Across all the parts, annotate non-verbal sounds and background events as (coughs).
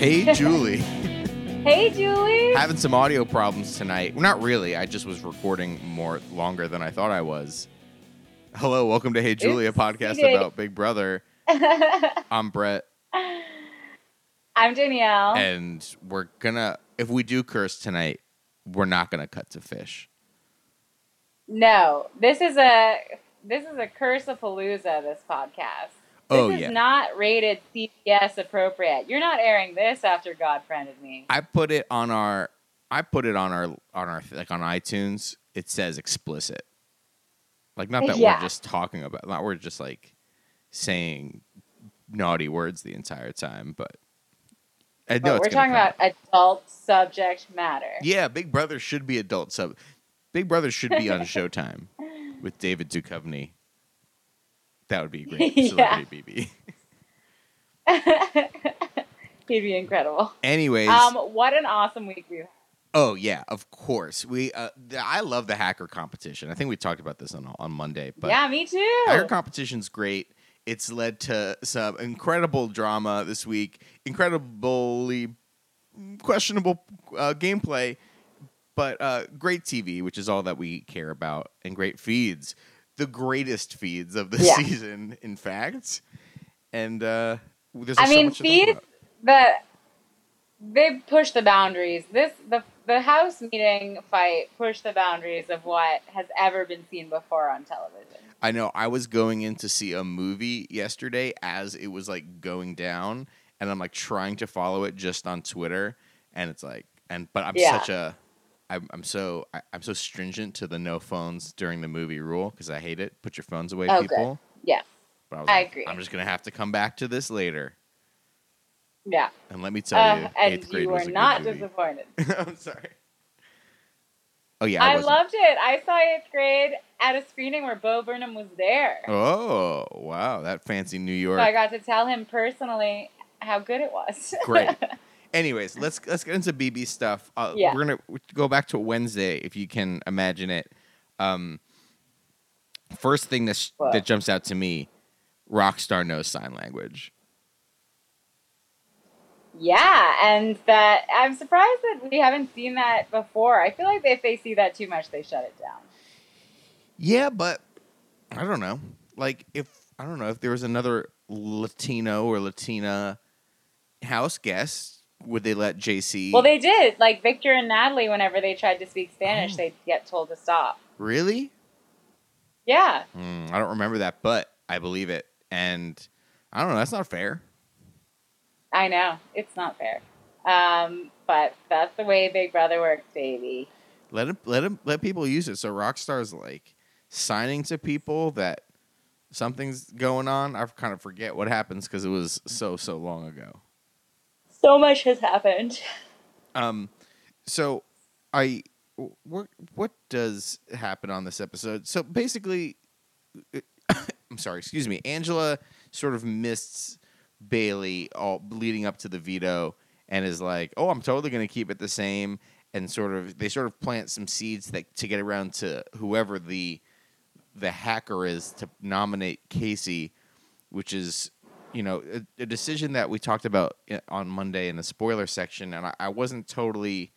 Hey, (laughs) Julie. Hey, Julie. Having some audio problems tonight. Well, not really. I just was recording more longer than I thought I was. Hello, welcome to Hey Julie, a podcast you did. about Big Brother. (laughs) I'm Brett, I'm Danielle. and we're gonna. If we do curse tonight, we're not gonna cut to fish. no, this is a this is a curse of palooza. This podcast. Oh, this Oh is yeah, not rated CBS appropriate. You're not airing this after God friended me. I put it on our. I put it on our on our like on iTunes. It says explicit. Like not that Yeah. we're just talking about. Not we're just like saying naughty words the entire time, but. I know But we're talking about adult subject matter. Yeah, Big Brother should be adult sub. Big Brother should be on (laughs) Showtime with David Duchovny. That would be great. (laughs) Yeah. Celebrity BB. (laughs) He'd be incredible. Anyways, Um, what an awesome week we've had. oh yeah, of course. We uh, th- I love the hacker competition. I think we talked about this on on Monday, but yeah, me too. hacker competition's great. It's led to some incredible drama this week, incredibly questionable uh, gameplay, but uh, great TV, which is all that we care about, and great feeds, the greatest feeds of the Yeah. season, in fact. And uh, there's I so mean, much to talk feeds the they push the boundaries. This the the house meeting fight pushed the boundaries of what has ever been seen before on television. I know I was going in to see a movie yesterday as it was like going down, and I'm like trying to follow it just on Twitter, and it's like, and but I'm Yeah. such a, I'm, I'm so I, I'm so stringent to the no phones during the movie rule because I hate it. Put your phones away, Oh, good. people. Yes. But I, was I like, agree. I'm just gonna have to come back to this later, Yeah. and let me tell Uh, you, and eighth grade you was were a good not movie. disappointed. (laughs) I'm sorry. Oh yeah, I, I, loved it. I saw eighth grade at a screening where Bo Burnham was there. Oh wow, that fancy New York. So I got to tell him personally how good it was. Great. (laughs) Anyways, let's let's get into BB stuff. Uh, Yeah. We're gonna go back to Wednesday if you can imagine it. Um, first thing that sh- that jumps out to me, Rockstar knows sign language. yeah, and that I'm surprised that we haven't seen that before. I feel like if they see that too much, they shut it down. Yeah, but I don't know. Like if I don't know if there was another Latino or Latina house guest, would they let JC? Well, they did. Like Victor and Natalie, whenever they tried to speak Spanish, Oh. they'd get told to stop. really? Yeah. Hmm, I don't remember that, but I believe it. And I don't know. That's not fair. I know. It's not fair. Um, but that's the way Big Brother works, baby. Let him let him let people use it. So Rockstar's like signing to people that something's going on. I kind of forget what happens because it was so so long ago. So much has happened. Um, so I what what does happen on this episode? So basically, (coughs) I'm sorry, excuse me. Angela sort of mists Bayleigh all leading up to the veto and is like, "Oh, I'm totally going to keep it the same." And sort of they sort of plant some seeds that to get around to whoever the the hacker is to nominate Kaycee, which is you know a, a decision that we talked about on Monday in the spoiler section, and I, I wasn't totally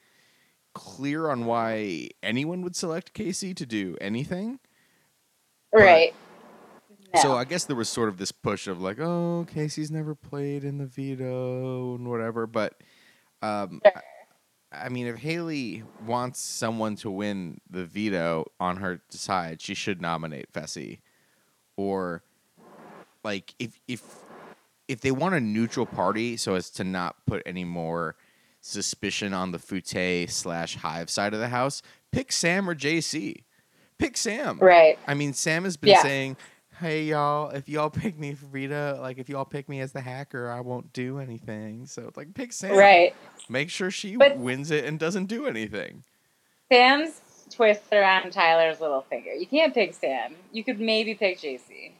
clear on why anyone would select Kaycee to do anything. Right. No. So I guess there was sort of this push of like, oh, Kaycee's never played in the veto and whatever. But um, Sure. I, I mean, if Haleigh wants someone to win the veto on her side, she should nominate Fessy. Or like if if if they want a neutral party so as to not put any more suspicion on the Foutte slash Hive side of the house, pick Sam or JC. Pick Sam. right. I mean, Sam has been Yeah. saying, "Hey y'all, if y'all pick me for Rita, like if y'all pick me as the hacker, I won't do anything." So like, pick Sam. Right. Make sure she But- wins it and doesn't do anything. Sam's twists around Tyler's little finger. You can't pick Sam. You could maybe pick JC.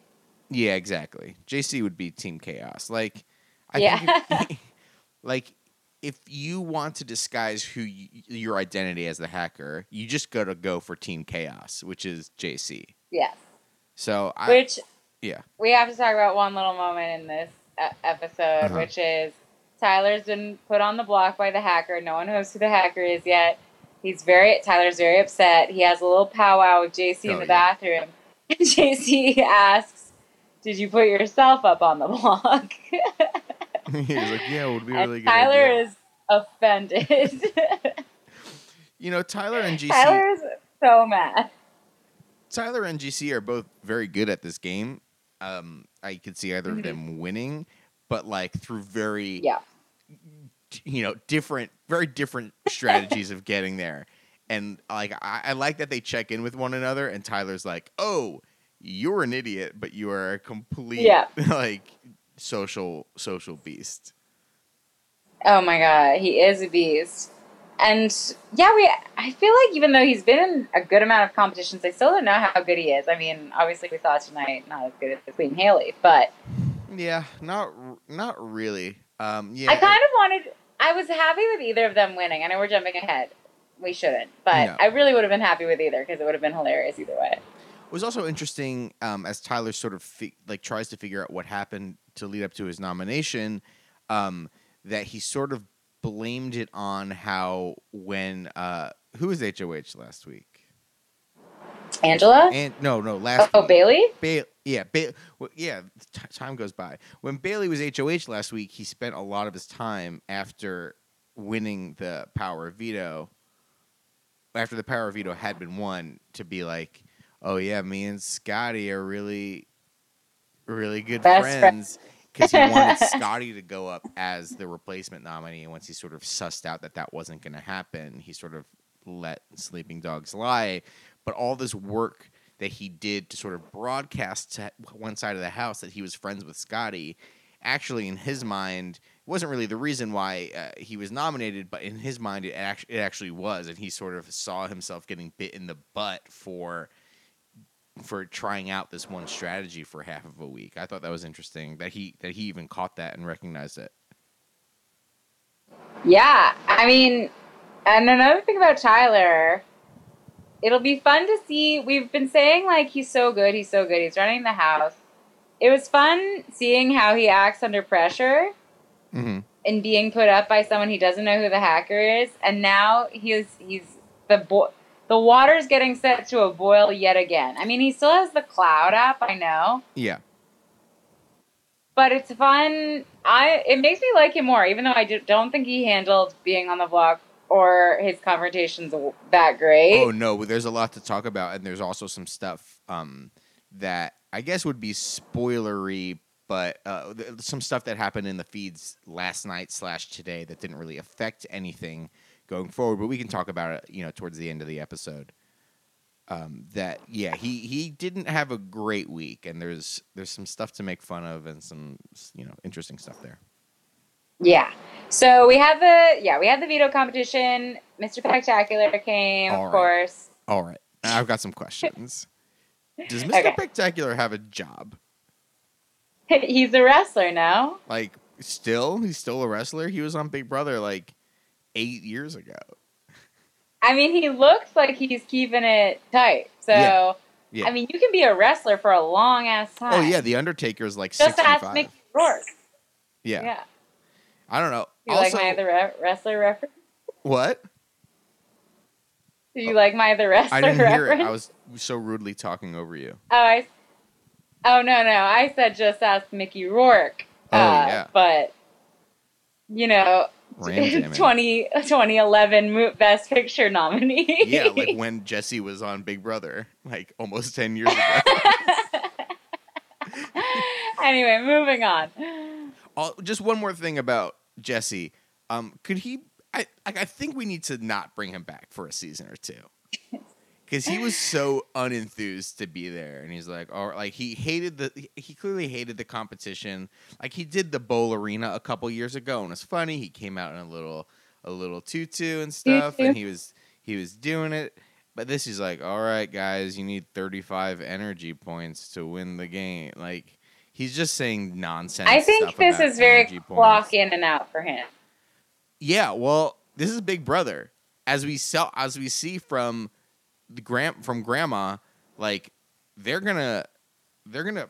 Yeah, exactly. JC would be Team Chaos. Like, I Yeah. think, if, (laughs) (laughs) like, if you want to disguise who y- your identity as the hacker, you just got to go for Team Chaos, which is JC. Yes. So I, Which yeah, we have to talk about one little moment in this uh, episode, Uh-huh. which is Tyler's been put on the block by the hacker. No one knows who the hacker is yet. He's very Tyler's very upset. He has a little powwow with JC Oh, in the yeah. bathroom. (laughs) And JC asks, "Did you put yourself up on the (laughs) block?" (laughs) he was like, "Yeah, it would be and really good." Tyler idea." is offended. (laughs) You know, Tyler and JC. Tyler is so mad. Tyler and JC are both very good at this game. Um, I could see either Mhm. of them winning, but like through very, Yeah. you know, different, very different strategies of getting there. And like, I, I like that they check in with one another. And Tyler's like, "Oh, you're an idiot, but you are a complete, Yeah. (laughs) like, social social beast." Oh my god, he is a beast. And yeah, we I feel like even though he's been in a good amount of competitions, I still don't know how good he is. I mean, obviously we thought tonight not as good as the Queen Haleigh, but Yeah, not not really. Um, yeah, I kind of wanted I was happy with either of them winning. I know we're jumping ahead. We shouldn't, but No. I really would have been happy with either because it would have been hilarious either way. It was also interesting um, as Tyler sort of fi- like tries to figure out what happened to lead up to his nomination. Um, that he sort of blamed it on how when uh, who was HOH last week? Angela? And no, no, last Oh, week. Bayleigh? Ba- yeah, ba- well, yeah. T- time goes by. When Bayleigh was HOH last week, he spent a lot of his time after winning the power of veto. After the power of veto had been won, to be like, "Oh yeah, me and Scottie are really, really good Best friends." Because he wanted (laughs) Scottie to go up as the replacement nominee, and once he sort of sussed out that that wasn't going to happen, he sort of let sleeping dogs lie. But all this work that he did to sort of broadcast to one side of the house that he was friends with Scottie, actually in his mind wasn't really the reason why uh, he was nominated, but in his mind it actually, it actually was, and he sort of saw himself getting bit in the butt for for trying out this one strategy for half of a week. I thought that was interesting that he that he even caught that and recognized it. Yeah, I mean, and another thing about Tyler, it'll be fun to see. We've been saying like he's so good, he's so good, he's running the house. It was fun seeing how he acts under pressure Mm-hmm. and being put up by someone he doesn't know who the hacker is, and now he's he's the bo- the water's getting set to a boil yet again. I mean, he still has the cloud app, I know, Yeah, but it's fun. I it makes me like him more, even though I do, don't think he handled being on the block or his confrontations that great. Oh no, there's a lot to talk about, and there's also some stuff um, that I guess would be spoilery, but uh, th- some stuff that happened in the feeds last night slash today that didn't really affect anything going forward. But we can talk about it, you know, towards the end of the episode. Um, that yeah, he he didn't have a great week, and there's there's some stuff to make fun of and some you know interesting stuff there. Yeah. So we have the yeah we have the veto competition. Mr. Spectacular came, All of right. course. All right, I've got some questions. Does Mr. Okay. Spectacular have a job? (laughs) He's a wrestler now. Like, still, he's still a wrestler. He was on Big Brother like eight years ago. I mean, he looks like he's keeping it tight. So Yeah. Yeah. I mean, you can be a wrestler for a long ass time. Oh yeah, the Undertaker is like Just ask sixty-five. Mickey Rourke. yeah. Yeah. I don't know. You also, like my other re- wrestler reference? what? Did you like my other wrestler I didn't hear reference? it. I was so rudely talking over you. Oh, I. Oh no, no! I said just ask Mickey Rourke. Oh, Uh, yeah. But you know, Ram jamming. (laughs) 20, 2011 Mo- Best Picture nominee. yeah, like (laughs) when Jesse was on Big Brother, like almost ten years ago. (laughs) anyway, moving on. All, just one more thing about Jesse. Um, could he? I. I think we need to not bring him back for a season or two. Because he was so unenthused to be there, and he's like, or like he hated the. He clearly hated the competition. Like he did the bowl arena a couple years ago, and it's funny. He came out in a little, a little tutu and stuff, and he was he was doing it. But this is like, all right, guys, you need thirty five energy points to win the game. Like he's just saying nonsense. I think this is very points. clock in and out for him. Yeah, well, this is Big Brother. As we sell, as we see from the gram from Grandma, like they're gonna they're gonna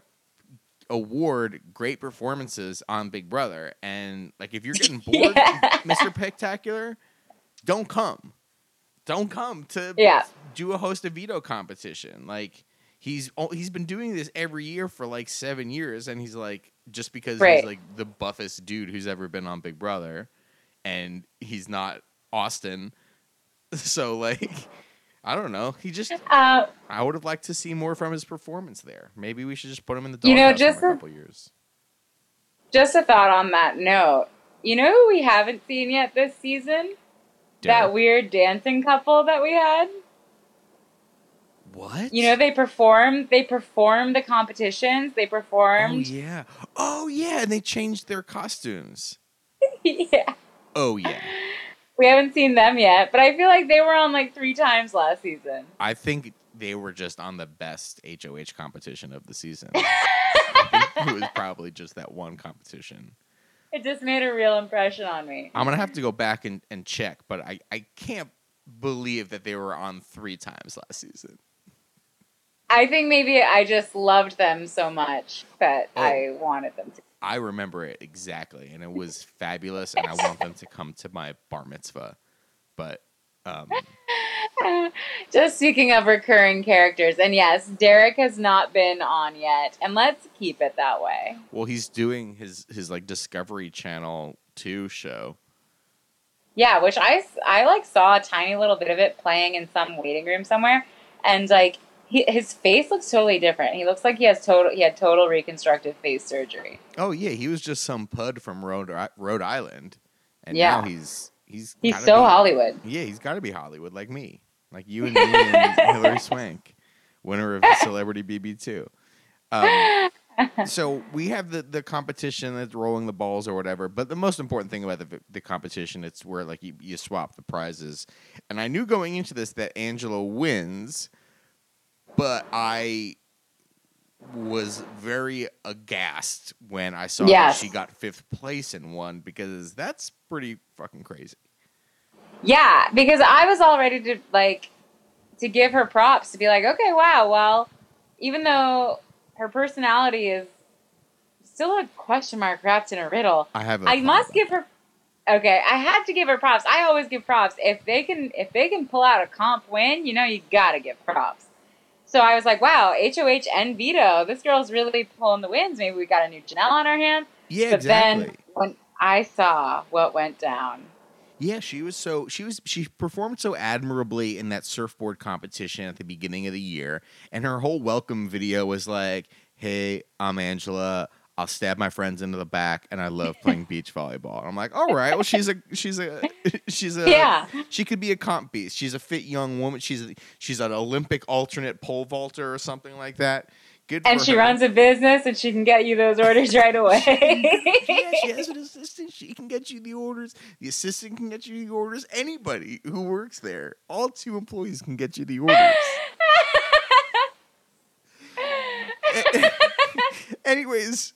award great performances on Big Brother. And like if you're getting (laughs) bored, Yeah. Mr. Spectacular, don't come. Don't come to Yeah. do a host of veto competition. Like he's he's been doing this every year for like seven years, and he's like just because Right. he's like the buffest dude who's ever been on Big Brother, and he's not Austin. (laughs) So like, I don't know. He just Uh, I would have liked to see more from his performance there. Maybe we should just put him in the You know, just for a a- couple years. just a thought on that note. You know who we haven't seen yet this season? That weird dancing couple that we had. what? You know, they performed. They performed the competitions. They Oh performed. yeah. Oh yeah, and they changed their costumes. (laughs) yeah. Oh yeah. We haven't seen them yet, but I feel like they were on like three times last season. I think they were just on the best HOH competition of the season. (laughs) It was probably just that one competition. It just made a real impression on me. I'm gonna have to go back and, and check, but I, I can't believe that they were on three times last season. I think maybe I just loved them so much that Oh. I wanted them to. I remember it exactly, and it was fabulous, and I want them to come to my bar mitzvah. But um, (laughs) Just speaking of recurring characters, and yes, Derrick has not been on yet, and let's keep it that way. well, he's doing his his like Discovery Channel two show. Yeah, which I I like saw a tiny little bit of it playing in some waiting room somewhere, and like he, his face looks totally different. He looks like he has total he had total reconstructive face surgery. Oh yeah, he was just some pud from Rhode Rhode Island, and Yeah. now he's he's He's so be- Hollywood. Yeah, he's got to be Hollywood like me, like you and me and (laughs) Hilary Swank, winner of Celebrity BB two. Um, (laughs) so we have the the competition that's rolling the balls or whatever. But the most important thing about the the competition, it's where like you, you swap the prizes. And I knew going into this that Angela wins, but I was very aghast when I saw Yes. that she got fifth place in one because that's pretty fucking crazy. Yeah, because I was all ready to like to give her props to be like, okay, wow, well, even though her personality is still a question mark wrapped in a riddle, I have. a I must give her. Okay, I had to give her props. I always give props if they can if they can pull out a comp win. You know, you gotta give props. So I was like, wow, HOH and veto. This girl's really pulling the wins. Maybe we got a new Janelle on our hands. Yeah, but exactly. then when I saw what went down, Yeah, she was so she was she performed so admirably in that surfboard competition at the beginning of the year, and her whole welcome video was like, "Hey, I'm Angela. I'll stab my friends into the back, and I love (laughs) playing beach volleyball." And I'm like, "All right, well, she's a she's a (laughs) she's a yeah, she could be a comp beast. She's a fit young woman. She's a, she's an Olympic alternate pole vaulter or something like that. Good, and she her. runs a business and she can get you those orders (laughs) right away. yeah, she has an assistant. She can get you the orders. The assistant can get you the orders. Anybody who works there, all two employees can get you the orders. Anyways,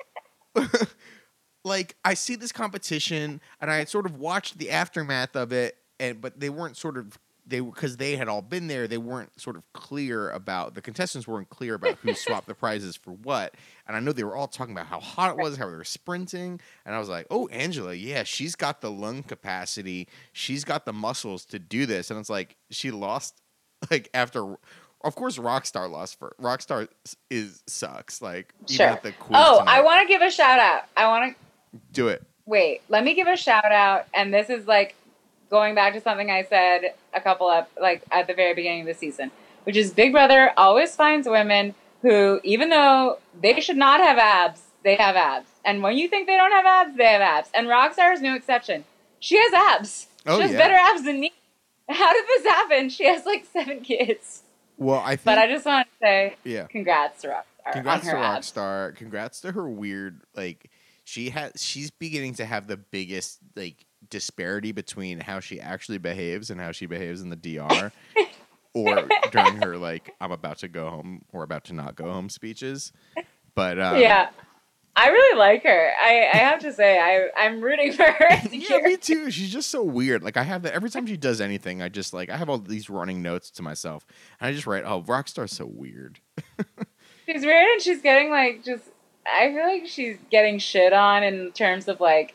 (laughs) like I see this competition, and I had sort of watched the aftermath of it, and but they weren't sort of they because they had all been there. They weren't sort of clear about the contestants weren't clear about who (laughs) swapped the prizes for what. And I know they were all talking about how hot it was, how they were sprinting, and I was like, "Oh, Angela, yeah, she's got the lung capacity, she's got the muscles to do this." And it's like she lost, (laughs) like after. Of course, Rockstar lost for Rockstar is sucks. Like even Sure. at the quiz oh, tonight. I want to give a shout out. I want to do it. wait. Let me give a shout out, and this is like going back to something I said a couple of like at the very beginning of the season, which is Big Brother always finds women who, even though they should not have abs, they have abs. And when you think they don't have abs, they have abs. And Rockstar is no exception. She has abs. Oh, she has yeah. better abs than me. How did this happen? She has like seven kids. Well, I think But I just want to say yeah. congrats to Rockstar Congrats on to. Rockstar. Congrats to her weird like she has she's beginning to have the biggest like disparity between how she actually behaves and how she behaves in the DR (laughs) or during her like I'm about to go home or about to not go home speeches. But um, yeah. I really like her. I, I have to say, I, I'm rooting for her. (laughs) yeah, me too. She's just so weird. Like I have that every time she does anything, I just like I have all these running notes to myself, and I just write, "Oh, Rockstar's so weird." (laughs) She's weird and she's getting like just I feel like she's getting shit on in terms of like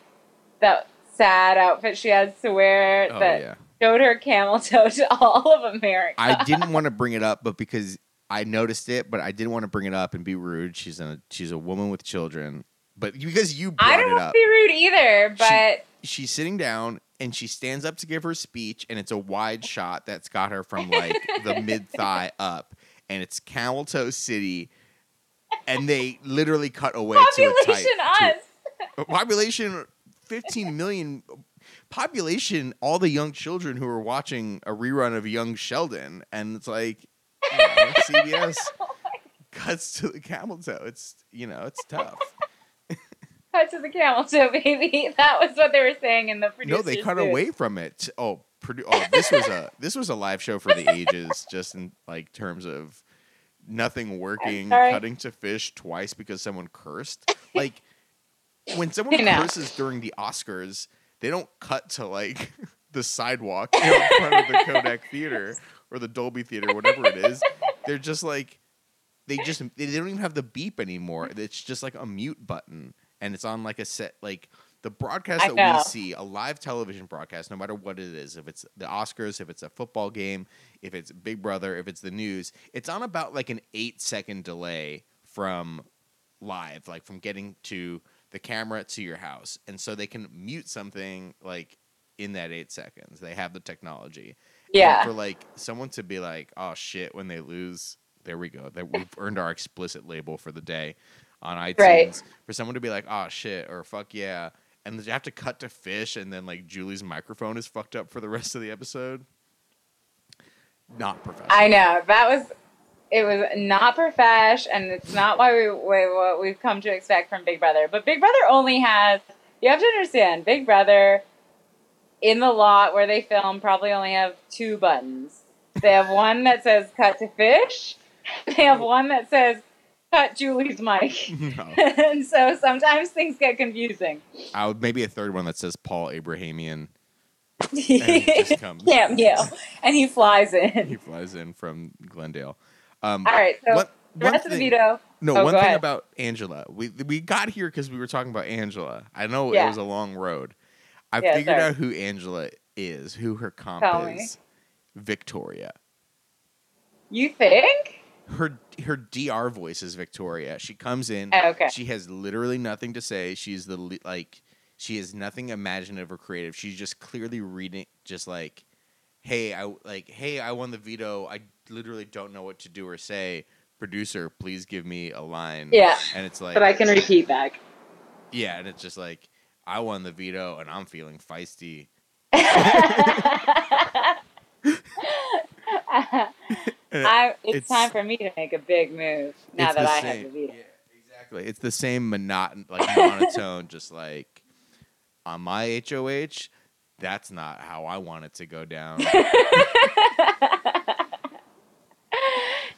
that sad outfit she has to wear Oh that yeah. showed her camel (laughs) toe to all of America. I didn't want to bring it up, but because I noticed it, but I didn't want to bring it up and be rude. She's a she's a woman with children, but because you brought I don't it want to up, be rude either, but she's sitting down and she stands up to give her speech, and it's a wide shot that's got her from like the (laughs) mid thigh up, and it's Camel Toe City, and they literally cut away to a population us. to- (laughs) population fifteen million. Population, all the young children who are watching a rerun of Young Sheldon, and it's like, you know, CBS cuts to the camel toe. It's you know, it's tough. (laughs) Cut to the camel toe, baby. (laughs) That was what they were saying in the No, they cut away from it. Oh, produ- oh, this was a (laughs) this was a live show for the ages, just in like terms of nothing working, cutting to fish twice because someone cursed. Like when someone I know. curses during the Oscars, they don't cut to like the sidewalk you know, in front of the Kodak Theater or the Dolby Theater, whatever it is. They're just like they just they don't even have the beep anymore. It's just like a mute button, and it's on like a set like the broadcast I that know. we see, a live television broadcast, no matter what it is, if it's the Oscars, if it's a football game, if it's Big Brother, if it's the news, it's on about like an eight second delay from live, like from getting to the camera to your house, and so they can mute something like in that eight seconds. They have the technology. Yeah. for like someone to be like, "Oh shit," when they lose, there we go. That we've (laughs) earned our explicit label for the day on iTunes. Right. For someone to be like, "Oh shit," or "Fuck yeah," and they have to cut to fish, and then like Julie's microphone is fucked up for the rest of the episode. Not professional. I know that was it was not profesh, and it's not why we, we what we've come to expect from Big Brother. But Big Brother only has you have to understand Big Brother in the lot where they film probably only have two buttons. They have one that says "cut to fish." They have one that says "cut Julie's mic." (laughs) no. and so sometimes things get confusing. I would maybe a third one that says Paul Abrahamian. And he (laughs) just comes. Cameo, and he flies in. He flies in from Glendale. Um, All right, so one- the rest of the thing- veto. No, Oh, one thing ahead. about Angela. We we got here because we were talking about Angela. I know Yeah. it was a long road. I Yeah, figured sorry. out who Angela is, who her comp Tell me. is. Victoria. You think? Her her DR voice is Victoria. She comes in. Oh, okay. She has literally nothing to say. She's the like she has nothing imaginative or creative. She's just clearly reading just like hey, I like hey, I won the veto. I literally don't know what to do or say. Producer, please give me a line. Yeah, And it's like but I can repeat back. Yeah, and it's just like I won the veto and I'm feeling feisty. (laughs) I, it's, It's- time for me to make a big move now that I same- have the veto. Yeah, exactly. It's the same monoton like (laughs) monotone, just like on my HOH, that's not how I want it to go down. (laughs)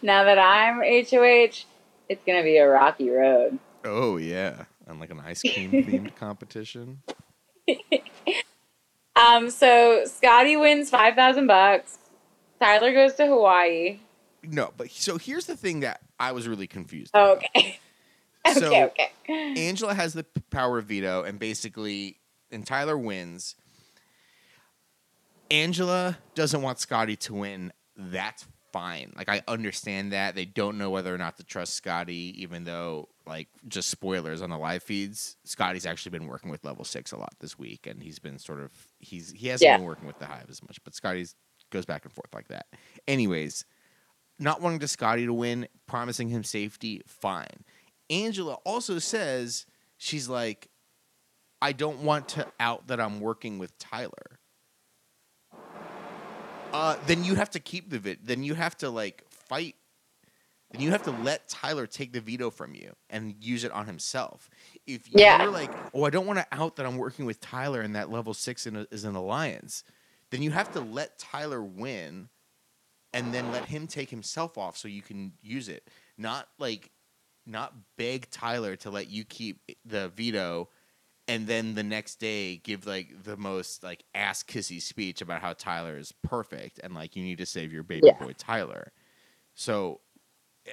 now that I'm HOH, it's gonna be a rocky road. oh yeah. On like an ice cream themed (laughs) competition. (laughs) Um, so Scottie wins five thousand bucks. Tyler goes to Hawaii. No, but so here's the thing that I was really confused. Oh, about. okay. (laughs) So- okay, okay. Angela has the power of veto, and basically, and Tyler wins. Angela doesn't want Scottie to win. That's fine. Like I understand that they don't know whether or not to trust Scottie, even though, like, just spoilers on the live feeds. Scottie's actually been working with Level Six a lot this week, and he's been sort of he's he hasn't Yeah. been working with the Hive as much, but Scottie's goes back and forth like that. Anyways, not wanting to Scottie to win, promising him safety, fine. Angela also says she's like, I don't want to out that I'm working with Tyler. Uh, then you have to keep the vid. Then you have to like fight. Then you have to let Tyler take the veto from you and use it on himself. If you're like, oh, I don't want to out that I'm working with Tyler and that level six in a, is an alliance, then you have to let Tyler win and then let him take himself off so you can use it. Not like not beg Tyler to let you keep the veto and then the next day give like the most like ass kissy speech about how Tyler is perfect and like you need to save your baby Yeah. boy Tyler. So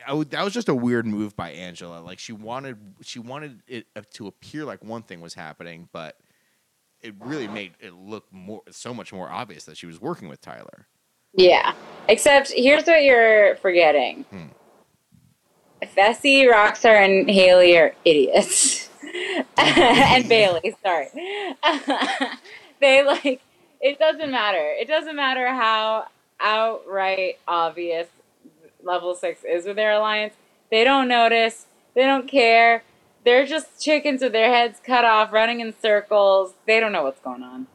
I would- that was just a weird move by Angela. Like she wanted she wanted it uh, to appear like one thing was happening, but it really made it look more so much more obvious that she was working with Tyler. Yeah. Except here's what you're forgetting. Hmm. Fessy, Rockstar, and Haleigh are idiots. (laughs) (laughs) and (laughs) Bayleigh, sorry. (laughs) they like it doesn't matter. It doesn't matter how outright obvious level six is with their alliance. They don't notice. They don't care. They're just chickens with their heads cut off, running in circles. They don't know what's going on.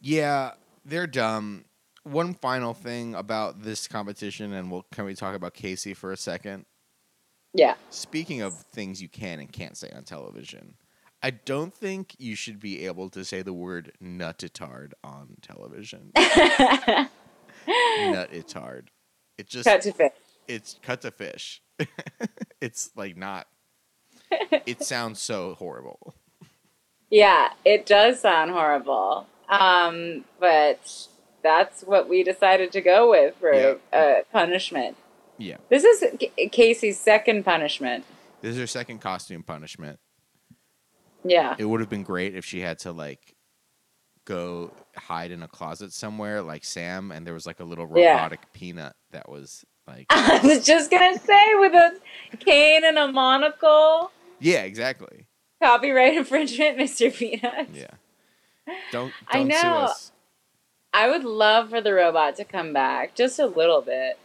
Yeah, they're dumb. One final thing about this competition, and we'll can we talk about Kaycee for a second? Yeah. Speaking of things you can and can't say on television, I don't think you should be able to say the word nutitard on television. (laughs) nutitard. It just Cut to fish. it's cut to fish. (laughs) it's like not. (laughs) It sounds so horrible. Yeah, it does sound horrible. Um, but that's what we decided to go with for Yeah. uh, punishment. Yeah, This is K- Kaycee's second punishment. this is her second costume punishment. Yeah. It would have been great if she had to like go hide in a closet somewhere like Sam and there was like a little Yeah. robotic peanut that was like (laughs) I was just gonna say with a cane and a monocle, Yeah, exactly. copyright infringement, (laughs) Mr. Peanut. Yeah. Don't I don't sue know. us. I would love for the robot to come back just a little bit.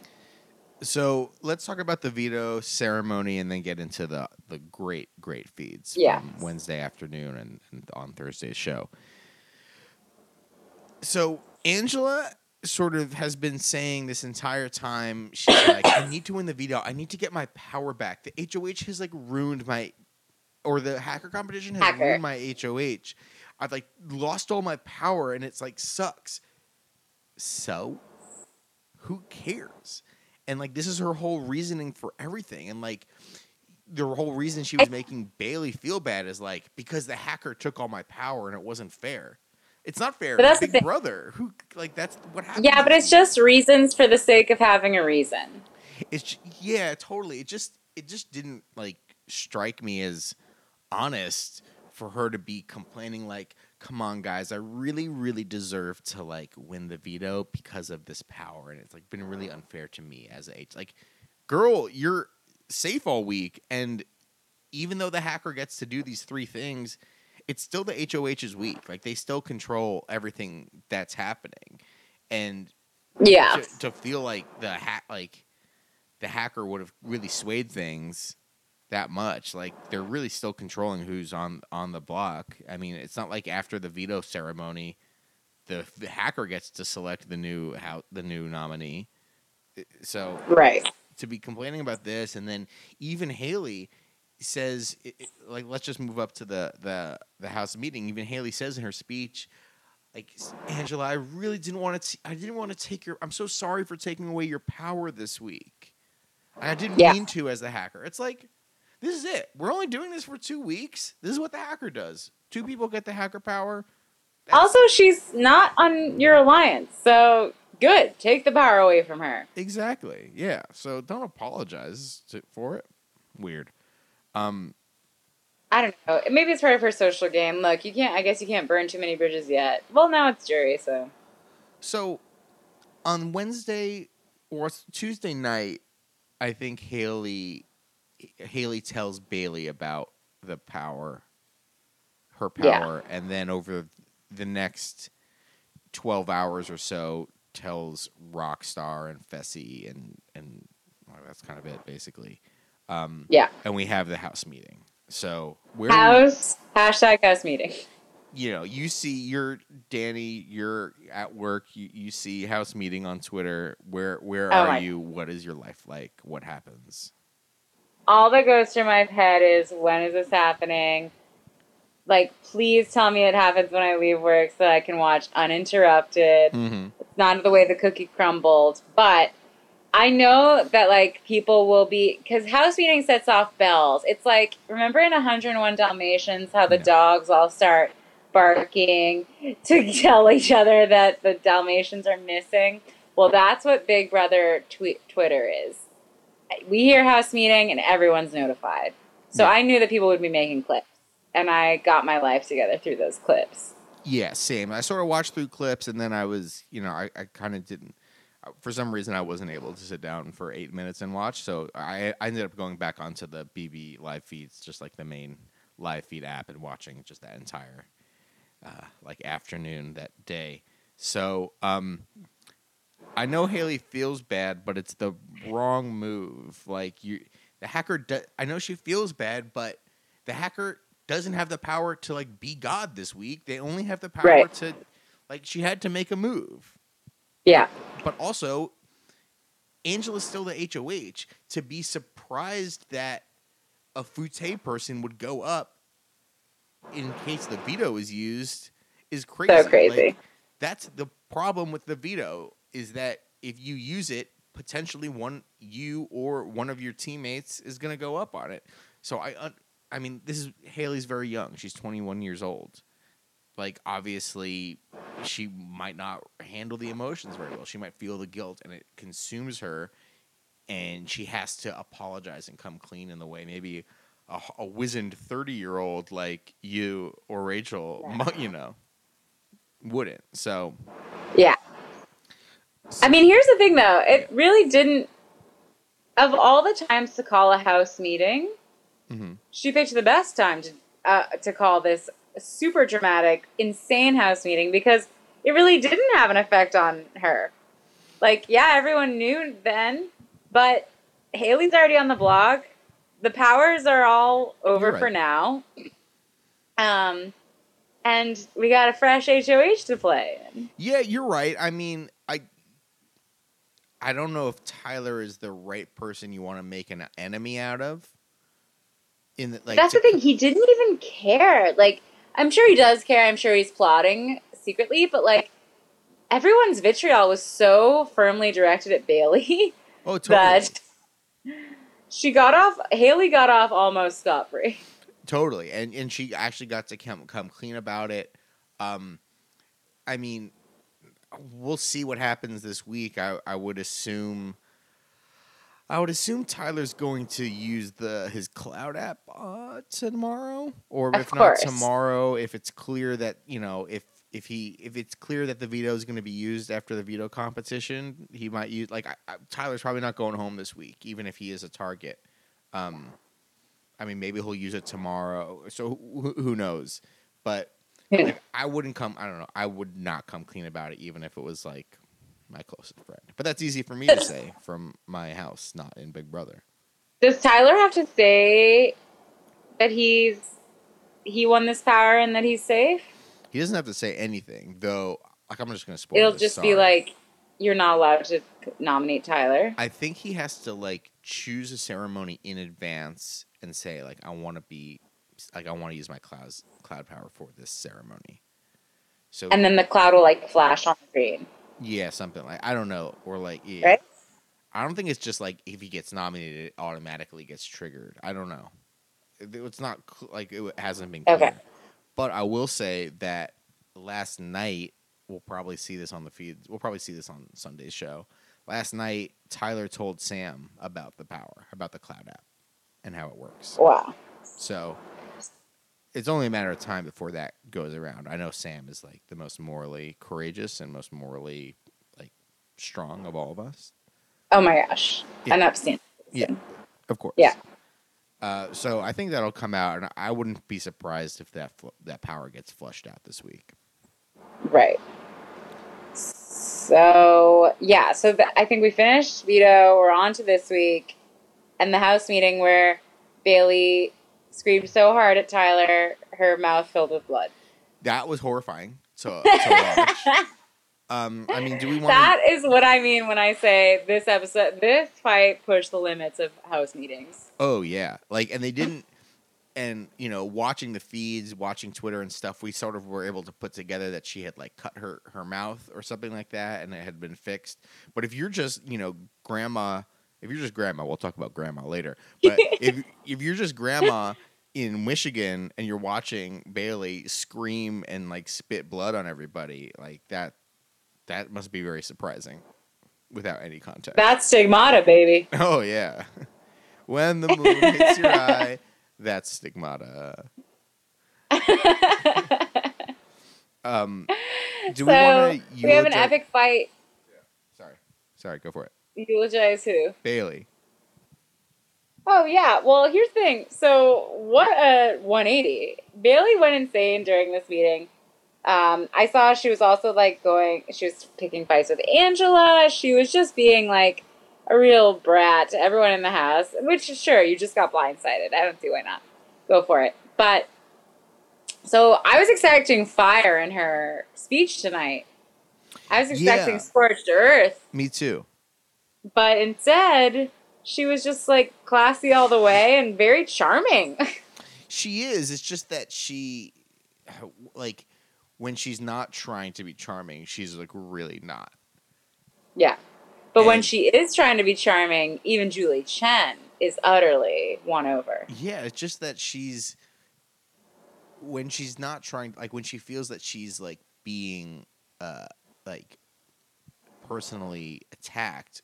So let's talk about the veto ceremony and then get into the the great great feeds Yeah. Wednesday afternoon and, and on Thursday's show. So Angela sort of has been saying this entire time she's (coughs) like I need to win the veto. I need to get my power back. The HOH has like ruined my or the hacker competition has Hacker. ruined my HOH. I've like lost all my power and it's like sucks. So who cares? And like this is her whole reasoning for everything. And like the whole reason she was making Bayleigh feel bad is like because the hacker took all my power and it wasn't fair. It's not fair. But that's the Big thing. brother. Who like that's what happened. Yeah, but it's just reasons for the sake of having a reason. it's yeah, totally. It just it just didn't like strike me as honest for her to be complaining like, "Come on, guys, I really, really deserve to like win the veto because of this power," and it's like been really unfair to me as a H. Like, girl, you're safe all week, and even though the hacker gets to do these three things, it's still the HOH's week. Like they still control everything that's happening, and Yeah. to, to feel like the hack like the hacker would have really swayed things that much like they're really still controlling who's on on the block. I mean it's not like after the veto ceremony the, the hacker gets to select the new how the new nominee. So Right. to be complaining about this and then even haley says it, it- like let's just move up to the the the house meeting. Even haley says in her speech like angela i really didn't want to i didn't want to take your i'm so sorry for taking away your power this week. I didn't Yeah. mean to as the hacker. It's like this is it we're only doing this for two weeks this is what the hacker does two people get the hacker power That's- Also, she's not on your alliance, so good. Take the power away from her. exactly yeah so don't apologize to, for it weird um I don't know. Maybe it's part of her social game. Look, you can't. I guess you can't burn too many bridges yet. Well, now it's jury, so So on Wednesday or Tuesday night, I think Haleigh Haleigh tells Bayleigh about the power, her Yeah. power, and then over the next twelve hours or so, tells Rockstar and Fessy and and well, that's kind of it basically. Um, yeah. and we have the house meeting. So where House hashtag house meeting. you know, you see you're Danny, you're at work, you, you see house meeting on Twitter. Where where Oh are my- you? What is your life like? What happens? All that goes through my head is when is this happening? Like, please tell me it happens when I leave work so I can watch uninterrupted. Mm-hmm. It's not the way the cookie crumbled, but I know that like people will be because house meeting sets off bells. It's like remember in 101 Dalmatians how the Yeah. dogs all start barking to (laughs) tell each other that the Dalmatians are missing. Well, that's what Big Brother tweet Twitter is. We hear house meeting and everyone's notified. So Yeah. I knew that people would be making clips, and I got my life together through those clips. Yeah, same. I sort of watched through clips, and then I was, you know, I, I kind of didn't. uh, For some reason, I wasn't able to sit down for eight minutes and watch, so I, I ended up going back onto the BB live feeds, just like the main live feed app, and watching just that entire, uh, like afternoon that day. So, um, I know Haleigh feels bad, but it's the wrong move. Like you, the hacker. Do, I know she feels bad, but the hacker doesn't have the power to like be God this week. They only have the power Right. to, like, she had to make a move. Yeah. But also, Angela's still the HOH. To be surprised that a Foutte person would go up in case the veto is used is crazy. So crazy. Like, that's the problem with the veto is that if you use it, potentially one you or one of your teammates is going to go up on it. So I, I mean, this is Haleigh's very young. She's 21 years old. Like obviously, she might not handle the emotions very well. She might feel the guilt, and it consumes her, and she has to apologize and come clean in the way maybe a, a wizened 30 year old like you or Rachel, Yeah. you know, wouldn't. So Yeah. I mean, here's the thing though. It really didn't of all the times to call a house meeting, mhm. she picked the best time to uh, to call this super dramatic, insane house meeting because it really didn't have an effect on her. Like, yeah, everyone knew then, but Haleigh's already on the blog. The powers are all over right. for now. Um, and we got a fresh HOH to play in. Yeah, you're right. I mean, I don't know if Tyler is the right person you want to make an enemy out of. In the, like, That's to- the thing. He didn't even care. Like, I'm sure he does care. I'm sure he's plotting secretly, but like, everyone's vitriol was so firmly directed at Bayleigh (laughs) Oh, totally, that she got off. Haleigh got off almost scot free. totally, and and she actually got to come come clean about it. Um, I mean, we'll see what happens this week. I I would assume. I would assume Tyler's going to use the his cloud app uh, tomorrow, or Of if not tomorrow, if it's clear that you know if if he if it's clear that the veto is going to be used after the veto competition, he might use like I, I, Tyler's probably not going home this week, even if he is a target. Um, I mean, maybe he'll use it tomorrow. So who, who knows? But I wouldn't come. I don't know. I would not come clean about it, even if it was like my closest friend. But that's easy for me to say from my house, not in Big Brother. Does Tyler have to say that he's he won this power and that he's safe? He doesn't have to say anything, though. Like I'm just gonna spoil. It'll just be like you're not allowed to nominate Tyler. I think he has to like choose a ceremony in advance and say like I want to be like I want to use my cloud cloud power for this ceremony. So And then the cloud will like flash on the screen, yeah, something like I don't know, or like yeah, right? I don't think it's just like if he gets nominated, it automatically gets triggered. I don't know. It's not like it hasn't been clear. Okay. But I will say that last night we'll probably see this on the feed. We'll probably see this on Sunday's show. Last night, Tyler told Sam about the power, about the cloud app, and how it works. Wow. So it's only a matter of time before that goes around. I know Sam is like the most morally courageous and most morally like strong of all of us. Oh my gosh. Yeah. An upstanding. Yeah, of course. Yeah. Uh, so I think that'll come out, and I wouldn't be surprised if that fl- that power gets flushed out this week. Right. So yeah, so th- I think we finished veto. We're on to this week, and the house meeting where Bayleigh screamed so hard at Tyler, her mouth filled with blood. That was horrifying. To, to (laughs) watch. Um, I mean, do we want? that is what I mean when I say this episode, this fight pushed the limits of house meetings. Oh yeah, like, and they didn't. And you know, watching the feeds, watching Twitter and stuff, we sort of were able to put together that she had like cut her her mouth or something like that, and it had been fixed. But if you're just you know grandma, if you're just grandma, we'll talk about grandma later. (laughs) But if if you're just grandma in Michigan and you're watching Bayleigh scream and like spit blood on everybody, like that, that must be very surprising. without any context. That's stigmata, baby. (laughs) oh yeah. When the moon hits your eye, (laughs) that's stigmata. Um, do so we want to? we have an epic fight. Yeah. Sorry, sorry. Go for it. Eulogize who? Bayleigh. Oh yeah. Well, here's the thing. So what a 180. Bayleigh went insane during this meeting. Um, I saw she was also like going. She was picking fights with Angela. She was just being like a real brat to everyone in the house. Which sure, you just got blindsided. I don't see why not. Go for it. But so I was expecting fire in her speech tonight. I was expecting Yeah. scorched earth. Me too. But instead, she was just like classy all the way and very charming. (laughs) She is. It's just that she, like, when she's not trying to be charming, she's like really not. yeah. But when she is trying to be charming, even Julie Chen is utterly won over. Yeah, it's just that she's when she's not trying like when she feels that she's like being uh like personally attacked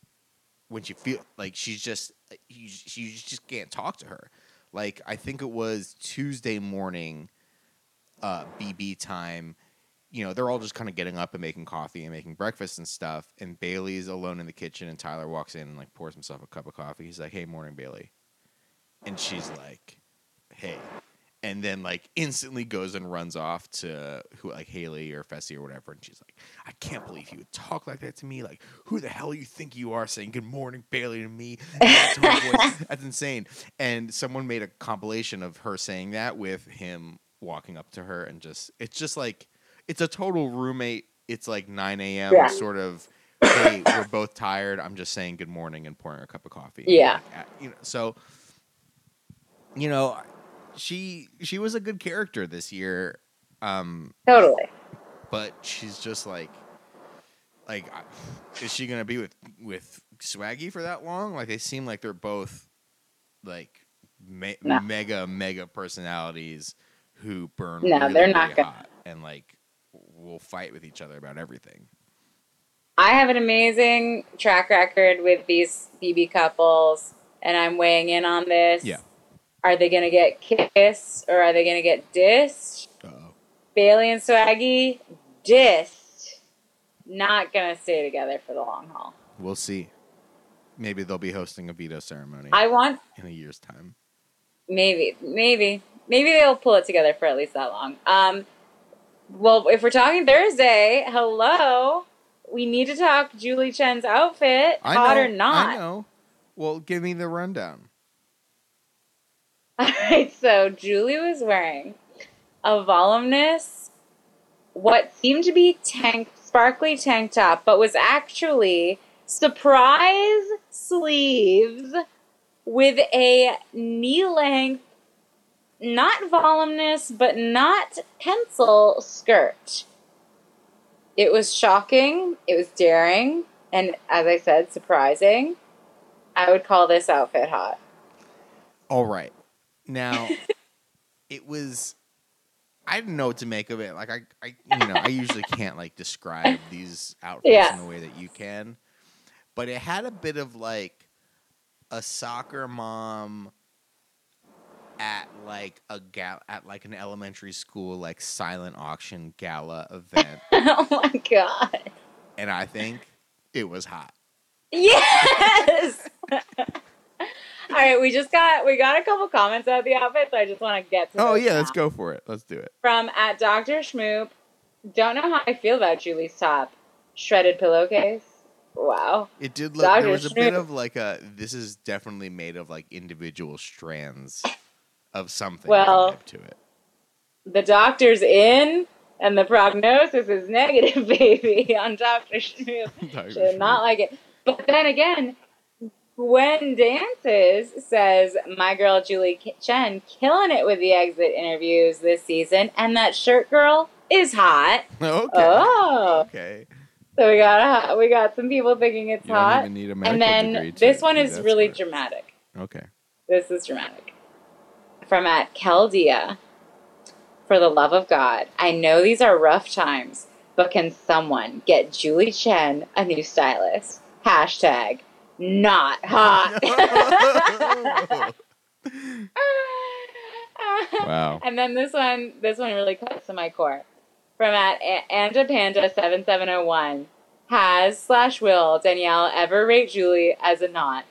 when she feel like she's just you, you just can't talk to her. Like I think it was Tuesday morning uh BB time you know, they're all just kind of getting up and making coffee and making breakfast and stuff. And Bayleigh's alone in the kitchen, and Tyler walks in and like pours himself a cup of coffee. He's like, "Hey, morning, Bayleigh," and she's like, "Hey," and then like instantly goes and runs off to who like Haleigh or Fessy or whatever, and she's like, "I can't believe you would talk like that to me. Like, who the hell you think you are saying good morning, Bayleigh to me? (laughs) in that tone of voice? That's insane." And someone made a compilation of her saying that with him walking up to her and just it's just like it's a total roommate. It's like 9 a.m. Yeah. sort of. Hey, we're (coughs) both tired. I'm just saying good morning and pouring a cup of coffee. Yeah. Uh, You know, so you know, she she was a good character this year, um, Totally. but she's just like, like, is she gonna be with with Swaggy for that long? Like, they seem like they're both like me- No. mega mega personalities who burn. No, really, they're not really gonna. and like will fight with each other about everything. I have an amazing track record with these BB couples, and I'm weighing in on this. Yeah. Are they going to get kissed or are they going to get dissed? Uh-oh. Bayleigh and Swaggy, dissed. Not going to stay together for the long haul. We'll see. Maybe they'll be hosting a veto ceremony I want, in a year's time. maybe, maybe, maybe they'll pull it together for at least that long. Um, well, if we're talking Thursday, hello, we need to talk Julie Chen's outfit, I hot know, or not. I know. Well, give me the rundown. (laughs) All right, so Julie was wearing a voluminous, what seemed to be tank, sparkly tank top, but was actually surprise sleeves with a knee length, not voluminous, but not pencil skirt. It was shocking, it was daring, and as I said, surprising. I would call this outfit hot. All right. Now, (laughs) it was. I didn't know what to make of it. Like I, I, you know, I usually can't like describe these outfits Yeah. in the way that you can, but it had a bit of like a soccer mom at like a gal at like an elementary school like silent auction gala event, (laughs) oh my god. and I think it was hot. Yes. (laughs) (laughs) All right, we just got we got a couple comments about the outfit, so I just want to get to. Oh yeah, let's go for it. Let's do it. From at Doctor Schmoop. Don't know how I feel about Julie's top. Shredded pillowcase. Wow. It did look. Dr. There was a bit of like a. This is definitely made of like individual strands of something. Well, to it. The doctor's in, and the prognosis is negative, (laughs) baby. On Doctor Schmoop. (laughs) Dr. Not like it. But then again, Gwen Dances says, My girl Julie Chen killing it with the exit interviews this season, and that shirt girl is hot. Okay. Oh. Okay. So we got we got some people thinking it's You don't hot. even need a medical And then to this one is really dramatic. Okay. This is dramatic. From at Keldia. For the love of God, I know these are rough times, but can someone get Julie Chen a new stylist? Hashtag not (laughs) hot. (laughs) wow. And then this one, this one really cuts to my core. From at Anja Panda seven seven zero one, has slash will Danielle ever rate Julie as a not?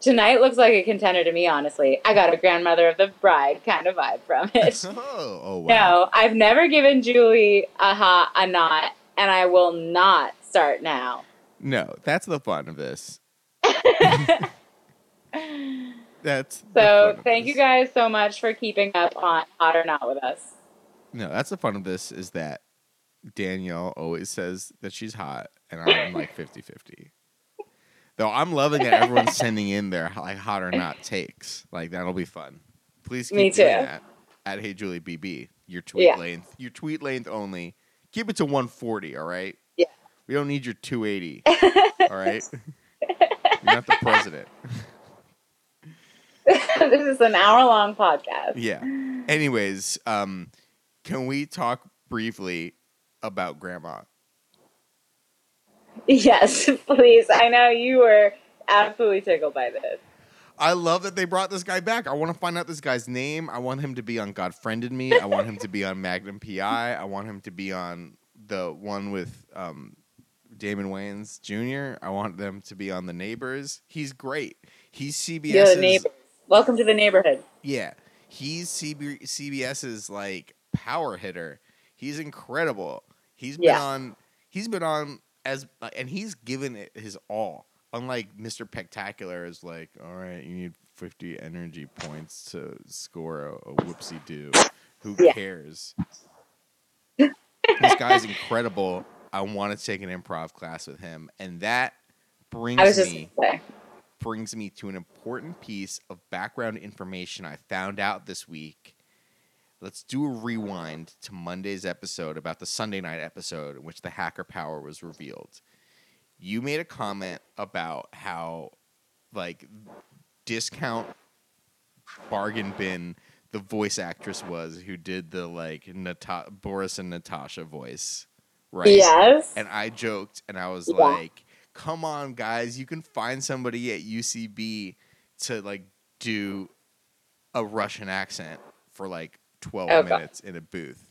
Tonight looks like a contender to me, honestly. I got a grandmother of the bride kind of vibe from (laughs) it. Oh, oh wow. No, I've never given Julie a hot a not, and I will not start now. No, that's the fun of this. (laughs) That's So thank you guys so much for keeping up on Hot or Not with us. No, that's the fun of this is that Danielle always says that she's hot, and I'm like (laughs) 50 50. Though I'm loving that everyone's (laughs) sending in their like hot or not takes. Like that'll be fun. Please keep Me doing too. that at Hey Julie BB. Your tweet Yeah. length, your tweet length only. Keep it to 140. All right. Yeah. We don't need your 280. all right. Not the president. (laughs) this is an hour long podcast. Yeah. Anyways, um, can we talk briefly about Grandma? Yes, (laughs) please. I know you were absolutely tickled by this. I love that they brought this guy back. I want to find out this guy's name. I want him to be on God Friended Me. I want him to be on Magnum PI. I want him to be on the one with um, Damon Wayans Jr. I want them to be on The Neighbors. He's great. He's CBS's neighbor. Welcome to the neighborhood. Yeah, he's CB- CBS's like power hitter. He's incredible. He's been Yeah. on. He's been on as and he's given it his all. Unlike Mr. Spectacular is like, all right, you need fifty energy points to score a, a whoopsie do. Who Yeah. cares? (laughs) this guy's incredible. I want to take an improv class with him, and that brings I was just me brings me to an important piece of background information I found out this week. Let's do a rewind to Monday's episode about the Sunday night episode in which the hacker power was revealed. You made a comment about how, like, discount bargain bin the voice actress was who did the like Nata- Boris and Natasha voice, right? Yes. And I joked and I was Yeah. like, come on, guys, you can find somebody at UCB to like do a Russian accent for like 12 Oh, God. minutes in a booth.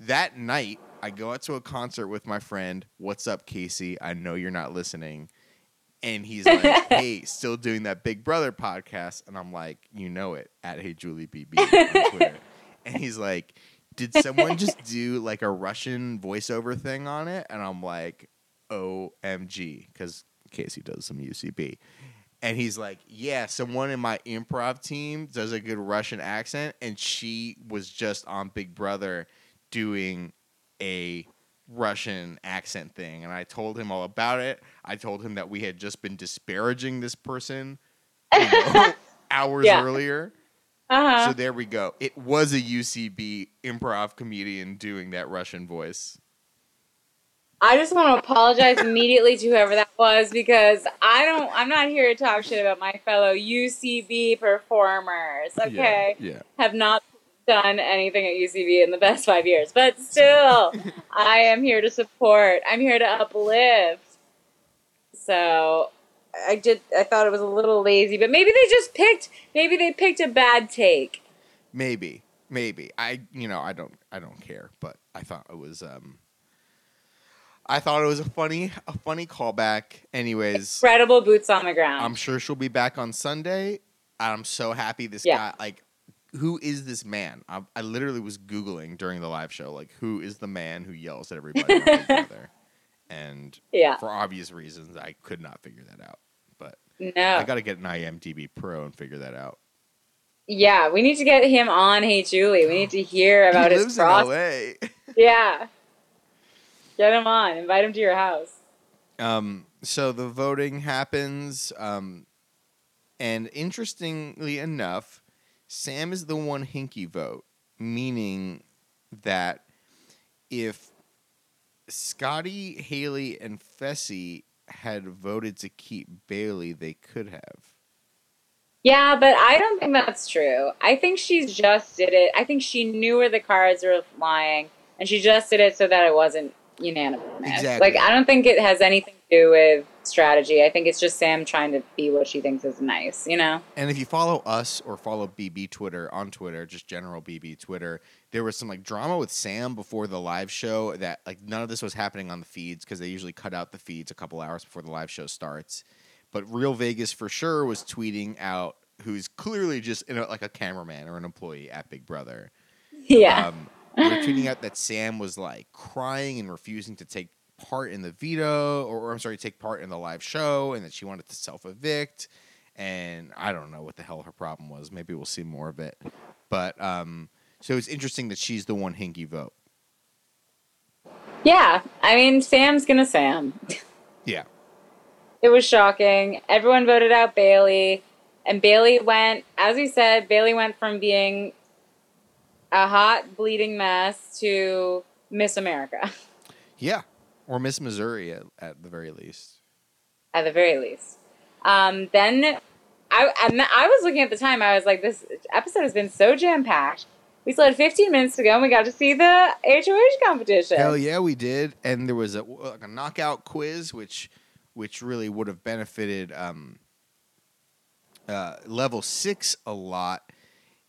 That night, I go out to a concert with my friend. What's up, Casey? I know you're not listening. And he's like, (laughs) hey, still doing that Big Brother podcast. And I'm like, you know it, at Hey Julie BB on Twitter. (laughs) and he's like, did someone just do like a Russian voiceover thing on it? And I'm like, OMG, because Casey does some UCB. And he's like, yeah, someone in my improv team does a good Russian accent, and she was just on Big Brother doing a Russian accent thing. And I told him all about it. I told him that we had just been disparaging this person you know, (laughs) hours Yeah. earlier. Uh So there we go. It was a UCB improv comedian doing that Russian voice. I just want to apologize immediately to whoever that was because I don't. I'm not here to talk shit about my fellow UCB performers. Okay, Yeah. have not done anything at UCB in the past five years, but still, (laughs) I am here to support. I'm here to uplift. So I did. I thought it was a little lazy, but maybe they just picked. Maybe they picked a bad take. Maybe. Maybe. I you know, I don't I don't care, but I thought it was um I thought it was a funny a funny callback. Anyways, Incredible boots on the ground. I'm sure she'll be back on Sunday. I'm so happy this Yeah. guy like who is this man? I, I literally was googling during the live show like who is the man who yells at everybody (laughs) And yeah. for obvious reasons, I could not figure that out. No. I got to get an IMDb Pro and figure that out. Yeah, we need to get him on Hey Julie. We need to hear (gasps) about he his lives process. in LA. (laughs) Yeah. Get him on. Invite him to your house. Um, so the voting happens, um, and interestingly enough, Sam is the one hinky vote, meaning that if Scottie, Haleigh, and Fessy had voted to keep Bayleigh, they could have. Yeah, but I don't think that's true. I think she just did it. I think she knew where the cards were lying, and she just did it so that it wasn't unanimous. Exactly. Like I don't think it has anything to do with strategy. I think it's just Sam trying to be what she thinks is nice, you know? And if you follow us or follow BB Twitter on Twitter, just general BB Twitter, there was some like drama with Sam before the live show that like none of this was happening on the feeds because they usually cut out the feeds a couple hours before the live show starts. But Real Vegas for sure was tweeting out who's clearly just in a, like a cameraman or an employee at Big Brother. Yeah. Um, were tweeting out that Sam was like crying and refusing to take part in the veto, or, or I'm sorry, take part in the live show, and that she wanted to self evict. And I don't know what the hell her problem was. Maybe we'll see more of it. But um, so it's interesting that she's the one hinky vote. yeah. I mean, Sam's gonna Sam. Yeah. It was shocking. Everyone voted out Bayleigh, and Bayleigh went, as we said, Bayleigh went from being a hot bleeding mess to Miss America, Yeah. Or Miss Missouri at, at the very least. at the very least. Um, then I, and I was looking at the time. I was like, this episode has been so jam packed. We still had 15 minutes to go, and we got to see the HOH competition. Hell yeah, we did. And there was a, like a knockout quiz, which which really would have benefited um, uh, level six a lot.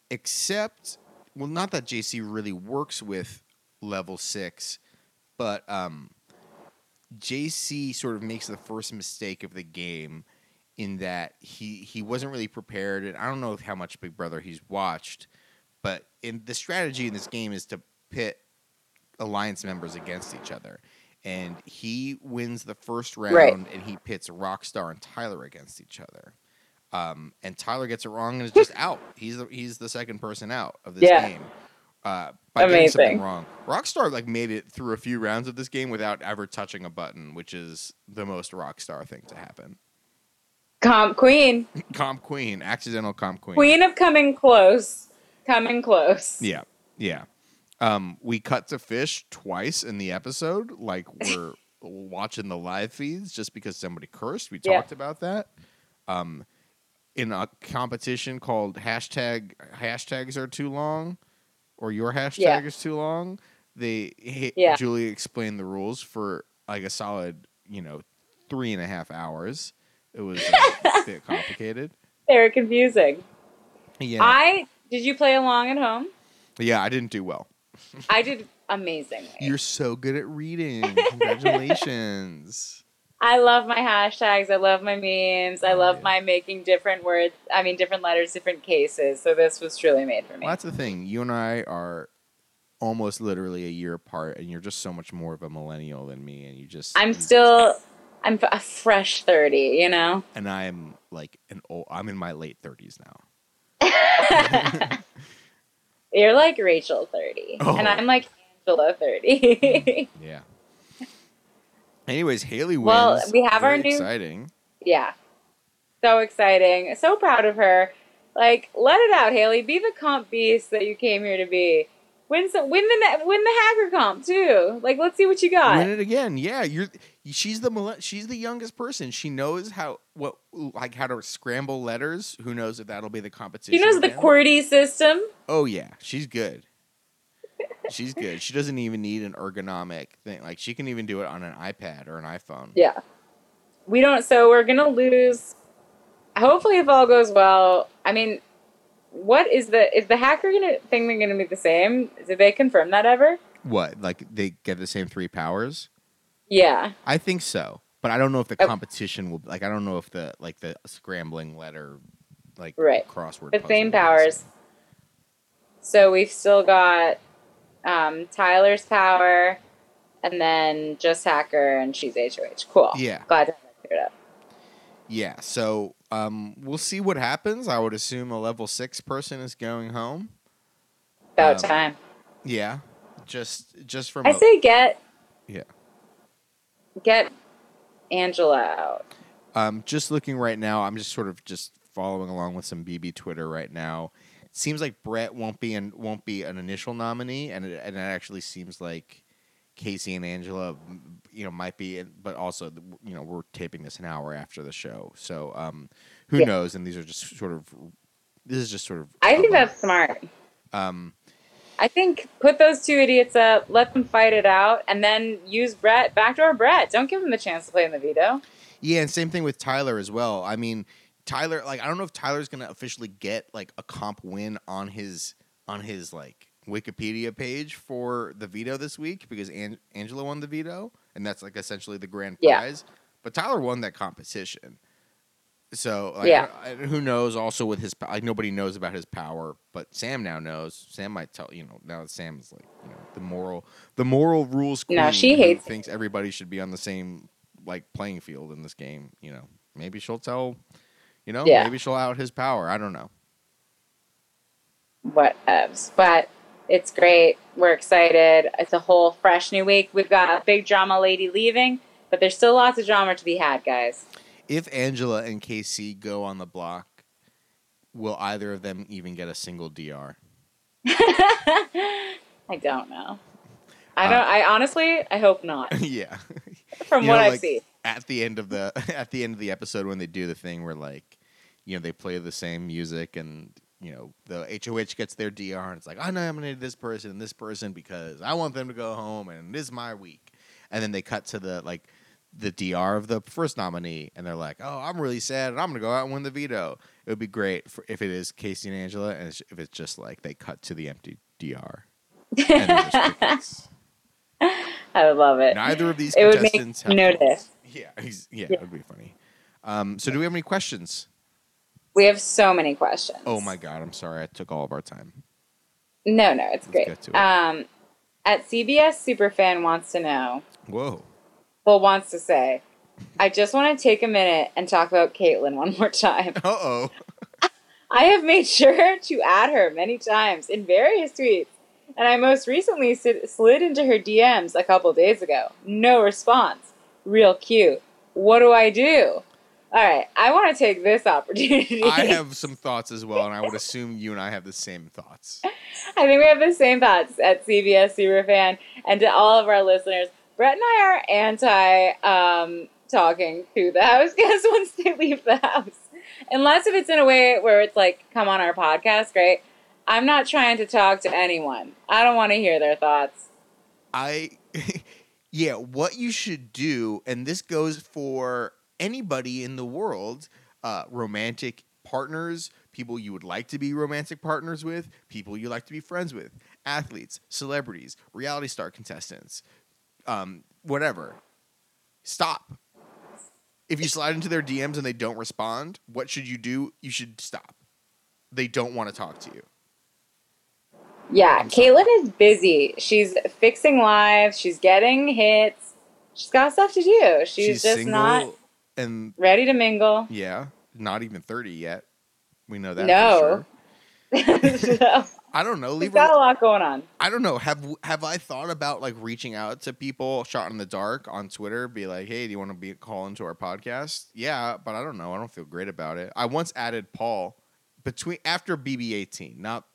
Except, well, not that JC really works with level six, but um, JC sort of makes the first mistake of the game in that he he wasn't really prepared, and I don't know how much Big Brother he's watched, but in the strategy in this game is to pit alliance members against each other. And he wins the first round Right. and he pits Rockstar and Tyler against each other. Um, and Tyler gets it wrong and is just (laughs) out. He's the, he's the second person out of this Yeah. game. Uh, by getting something wrong. Rockstar like made it through a few rounds of this game without ever touching a button, which is the most Rockstar thing to happen. Comp queen, (laughs) Comp Queen, accidental Comp Queen. queen of coming close, coming close. Yeah, yeah. Um, we cut to fish twice in the episode, like (laughs) we're watching the live feeds just because somebody cursed. We Yeah. talked about that. Um, in a competition called hashtag hashtags are too long, or your hashtag Yeah. is too long. They he, Yeah. Julie explained the rules for like a solid, you know, three and a half hours. It was a (laughs) bit complicated. Very confusing. Yeah, I did you play along at home? yeah, I didn't do well. (laughs) I did amazingly. You're so good at reading. Congratulations. (laughs) I love my hashtags. I love my memes. I love yeah. my making different words. I mean, different letters, different cases. So this was truly made for me. Well, that's the thing. You and I are almost literally a year apart, and you're just so much more of a millennial than me. And you just I'm still, I'm a fresh thirty. You know. and I'm like an old. I'm in my late thirties now. (laughs) You're like Rachel thirty, Oh. and I'm like Angela thirty. (laughs) Mm, yeah. Anyways, Haleigh wins. Well, we have our new- exciting. yeah, so exciting. So proud of her. Like, let it out, Haleigh. Be the comp beast that you came here to be. Win some, win the win the hacker comp too. Like, let's see what you got. Win it again. Yeah, you're. She's the she's the youngest person. She knows how what like how to scramble letters. Who knows if that'll be the competition? She knows the again. QWERTY system. Oh yeah, she's good. She's good. She doesn't even need an ergonomic thing. Like she can even do it on an iPad or an iPhone. Yeah. We don't, so we're going to lose. Hopefully, if all goes well. I mean, what is the, is the hacker gonna, thing going to be the same? Did they confirm that ever? What? Like they get the same three powers? Yeah. I think so, but I don't know if the Oh. competition will. Like I don't know if the like the scrambling letter, like Right. crossword. The same powers. same. So we've still got um, Tyler's power and then just hacker and she's HOH. Cool. Yeah. Glad to have that cleared up. Yeah. So um, we'll see what happens. I would assume a level six person is going home. About Um, time. Yeah. Just just from I a- say get, yeah. get Angela out. Um, just looking right now, I'm just sort of just following along with some BB Twitter right now. It seems like Brett won't be and won't be an initial nominee, and it, and it actually seems like Kaycee and Angela, you know, might be. But also, you know, we're taping this an hour after the show, so um, who Yeah. knows? And these are just sort of this is just sort of. I think that's smart. Um, I think put those two idiots up, let them fight it out, and then use Brett, backdoor Brett. Don't give him the chance to play in the veto. Yeah, and same thing with Tyler as well. I mean, Tyler, like, I don't know if Tyler's gonna officially get like a comp win on his on his like Wikipedia page for the veto this week because An- Angela won the veto, and that's like essentially the grand Yeah. prize. But Tyler won that competition, so like, Yeah. I- I- who knows? Also with his like nobody knows about his power, but Sam now knows. Sam might tell you know now that Sam is like you know the moral the moral rules queen. No, she hates- thinks everybody should be on the same like playing field in this game. You know, maybe she'll tell. You know, Yeah. maybe she'll out his power. I don't know. What whatevs. But it's great. We're excited. It's a whole fresh new week. We've got a big drama lady leaving, but there's still lots of drama to be had, guys. If Angela and Kaycee go on the block, will either of them even get a single DR? (laughs) I don't know. I don't. Uh, I honestly, I hope not. (laughs) yeah. From You what know, I've like, seen. At the end of the (laughs) at the end of the episode when they do the thing where like, you know, they play the same music and you know the HOH gets their DR and it's like I nominated this person and this person because I want them to go home and this is my week, and then they cut to the like the DR of the first nominee and they're like, oh, I'm really sad and I'm gonna go out and win the veto. It would be great for, if it is Kaycee and Angela and it's, if it's just like they cut to the empty DR. And they're just crickets. (laughs) I would love it. Neither of these It would make contestants have notice. (laughs) Yeah, he's, yeah, Yeah. it would be funny. Um, so, do we have any questions? We have so many questions. Oh my god, I'm sorry, I took all of our time. No, no, it's Let's great. it. Um, at CBS Superfan wants to know. Whoa, Well, wants to say. I just want to take a minute and talk about Kaitlyn one more time. (laughs) uh oh, (laughs) I have made sure to add her many times in various tweets, and I most recently slid into her DMs a couple days ago. No response. Real cute. What do I do? All right, I want to take this opportunity. I have some thoughts as well, and I would assume you and I have the same thoughts. I think we have the same thoughts at CBS Superfan and to all of our listeners. Brett and I are anti um, talking to the house (laughs) guests once they leave the house. Unless if it's in a way where it's like, come on our podcast, great. I'm not trying to talk to anyone. I don't want to hear their thoughts. I, (laughs) yeah, what you should do, and this goes for anybody in the world, uh, romantic partners, people you would like to be romantic partners with, people you like to be friends with, athletes, celebrities, reality star contestants, um, whatever. Stop. If you slide into their DMs and they don't respond, what should you do? You should stop. They don't want to talk to you. Yeah. Kaitlyn is busy. She's fixing lives. She's getting hits. She's got stuff to do. She's, just single not and ready to mingle. Yeah, not even thirty yet. We know that. No. for sure. (laughs) (laughs) so, I don't know. Leave. got a lot going on. I don't know. Have have I thought about like reaching out to people shot in the dark on Twitter? Be like, hey, do you want to be call into our podcast? Yeah, but I don't know. I don't feel great about it. I once added Paul between after BB eighteen, not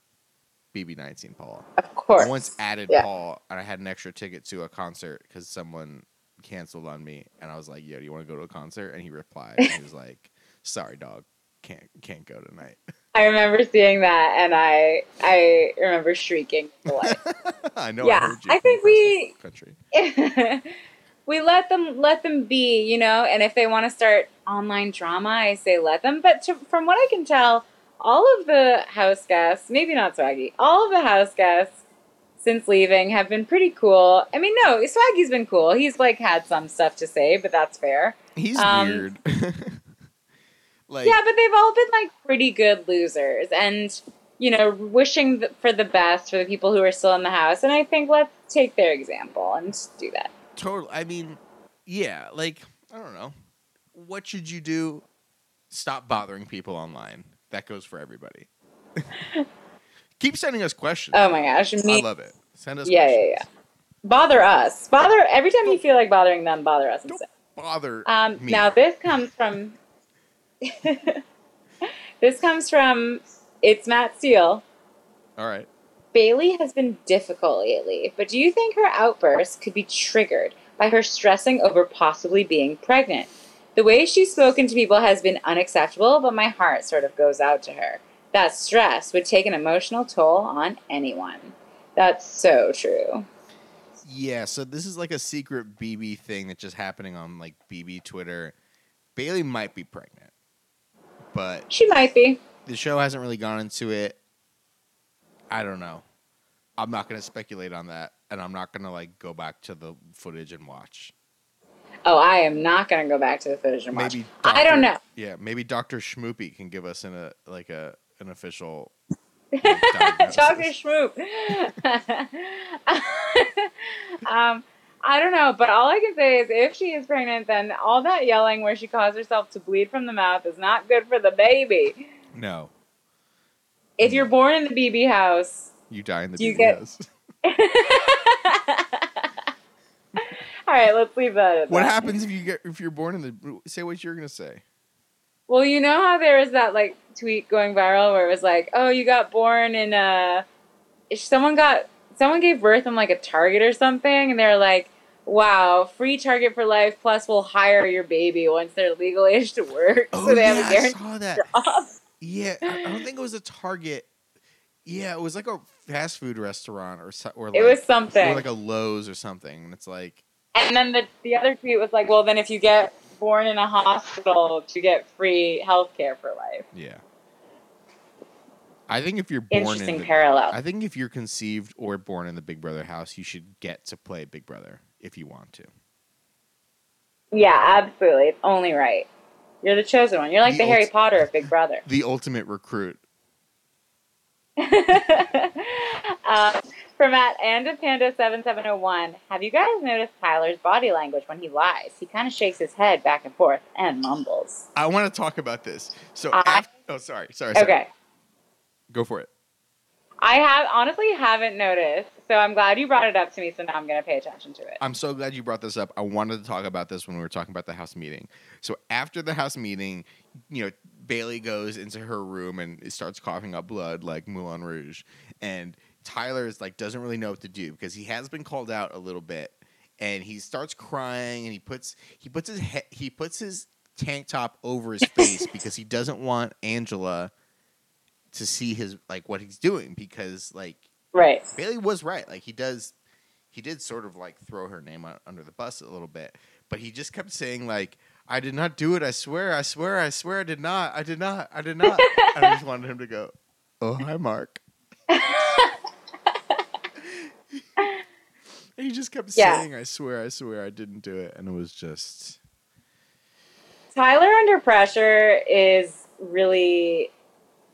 BB nineteen. Paul. Of course. I once added Yeah. Paul, and I had an extra ticket to a concert because someone canceled on me, and I was like, "Yo, do you want to go to a concert?" And he replied, and he was like, (laughs) "Sorry, dog, can't can't go tonight." (laughs) I remember seeing that, and I I remember shrieking. (laughs) I know. Yeah, I, heard you I think we- country. we let them let them be, you know. And if they want to start online drama, I say let them. But to, from what I can tell, all of the house guests, maybe not Swaggy, all of the house guests since leaving have been pretty cool. I mean, no, Swaggy's been cool. He's like had some stuff to say, but that's fair. He's Um, weird. (laughs) like, yeah, but they've all been like pretty good losers, and you know, wishing th- for the best for the people who are still in the house. And I think let's take their example and do that. totally. I mean, yeah. Like, I don't know. What should you do? Stop bothering people online. That goes for everybody. (laughs) Keep sending us questions. Oh my gosh, I love it. Send us. yeah, yeah, questions. yeah. Bother us. Bother every time you feel like bothering them. Bother us Don't instead. bother Um, me. now this comes from. (laughs) this comes from. It's Matt Steele. All right. Bayleigh has been difficult lately, but do you think her outbursts could be triggered by her stressing over possibly being pregnant? The way she's spoken to people has been unacceptable, but my heart sort of goes out to her. That stress would take an emotional toll on anyone. That's so true. Yeah, so this is like a secret BB thing that's just happening on like BB Twitter. Bayleigh might be pregnant, but She might be. the show hasn't really gone into it. I don't know. I'm not going to speculate on that, and I'm not going to like go back to the footage and watch. Oh, I am not going to go back to the footage and watch. Maybe I don't know. Yeah, maybe Doctor Schmoopy can give us in a like a an official. (laughs) Chocolate schmoop. (laughs) um, I don't know, but all I can say is if she is pregnant, then all that yelling where she caused herself to bleed from the mouth is not good for the baby. No, If you're born in the BB house, you die in the BB get- house. (laughs) all right, let's leave that. At What that. happens if you get if you're born in the? Say what you're gonna say. Well, you know how there was that like tweet going viral where it was like, "Oh, you got born in uh, a someone got someone gave birth in like a Target or something," and they're like, "Wow, free Target for life plus we'll hire your baby once they're legal age to work, (laughs) Oh so they yeah, have a I guaranteed saw that. (laughs) job." Yeah, I, I don't think it was a Target. Yeah, it was like a fast food restaurant or so, or like It was something or like a Lowe's or something. And it's like, and then the the other tweet was like, "Well, then if you get born in a hospital, to get free health care for life." yeah. I think if you're born Interesting in the, parallel. I think if you're conceived or born in the Big Brother house, you should get to play Big Brother if you want to. yeah, absolutely. It's only right. You're the chosen one. You're like The the Harry Potter of Big Brother. The ultimate recruit. uh, (laughs) from at and Panda seven seven zero one. Have you guys noticed Tyler's body language when he lies? He kind of shakes his head back and forth and mumbles. I want to talk about this. So, I- af- oh, sorry, sorry, sorry. Okay, Go for it. I have honestly haven't noticed, so I'm glad you brought it up to me. So now I'm gonna pay attention to it. I'm so glad you brought this up. I wanted to talk about this when we were talking about the house meeting. So after the house meeting, you know, Bayleigh goes into her room and starts coughing up blood like Moulin Rouge, and Tyler is like doesn't really know what to do because he has been called out a little bit, and he starts crying and he puts he puts his he- he puts his tank top over his face (laughs) because he doesn't want Angela to see his like what he's doing because like Right. Bayleigh was right. Like he does, he did sort of like throw her name out under the bus a little bit, but he just kept saying like, "I did not do it. I swear. I swear. I swear. I did not. I did not. I did not." (laughs) I just wanted him to go, "Oh hi, Mark." (laughs) And he just kept Yeah. saying, "I swear. I swear. I didn't do it," and it was just Tyler under pressure is really.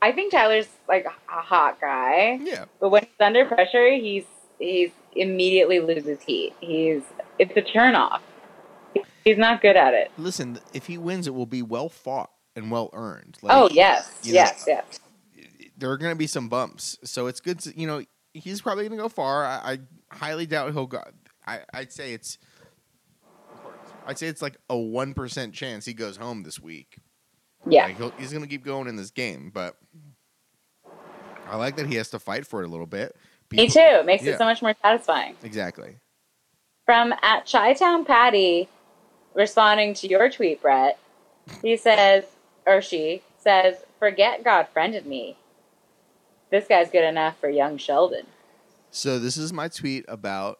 I think Tyler's like a hot guy. yeah. But when he's under pressure, he's he's immediately loses heat. He's it's a turn off. He's not good at it. Listen, if he wins, it will be well fought and well earned. oh yes, you know, yes, yes. there are going to be some bumps. So it's good to, you know, he's probably going to go far. I, I highly doubt he'll go. I, I'd say it's, I'd say it's like a 1% chance he goes home this week. Yeah, Like he'll, he's going to keep going in this game, but I like that he has to fight for it a little bit. me too. It makes yeah. it so much more satisfying. Exactly. From at Chi-Town Patty, responding to your tweet, Brett, he says, or she says, "Forget God friended me. This guy's good enough for young Sheldon." So this is my tweet about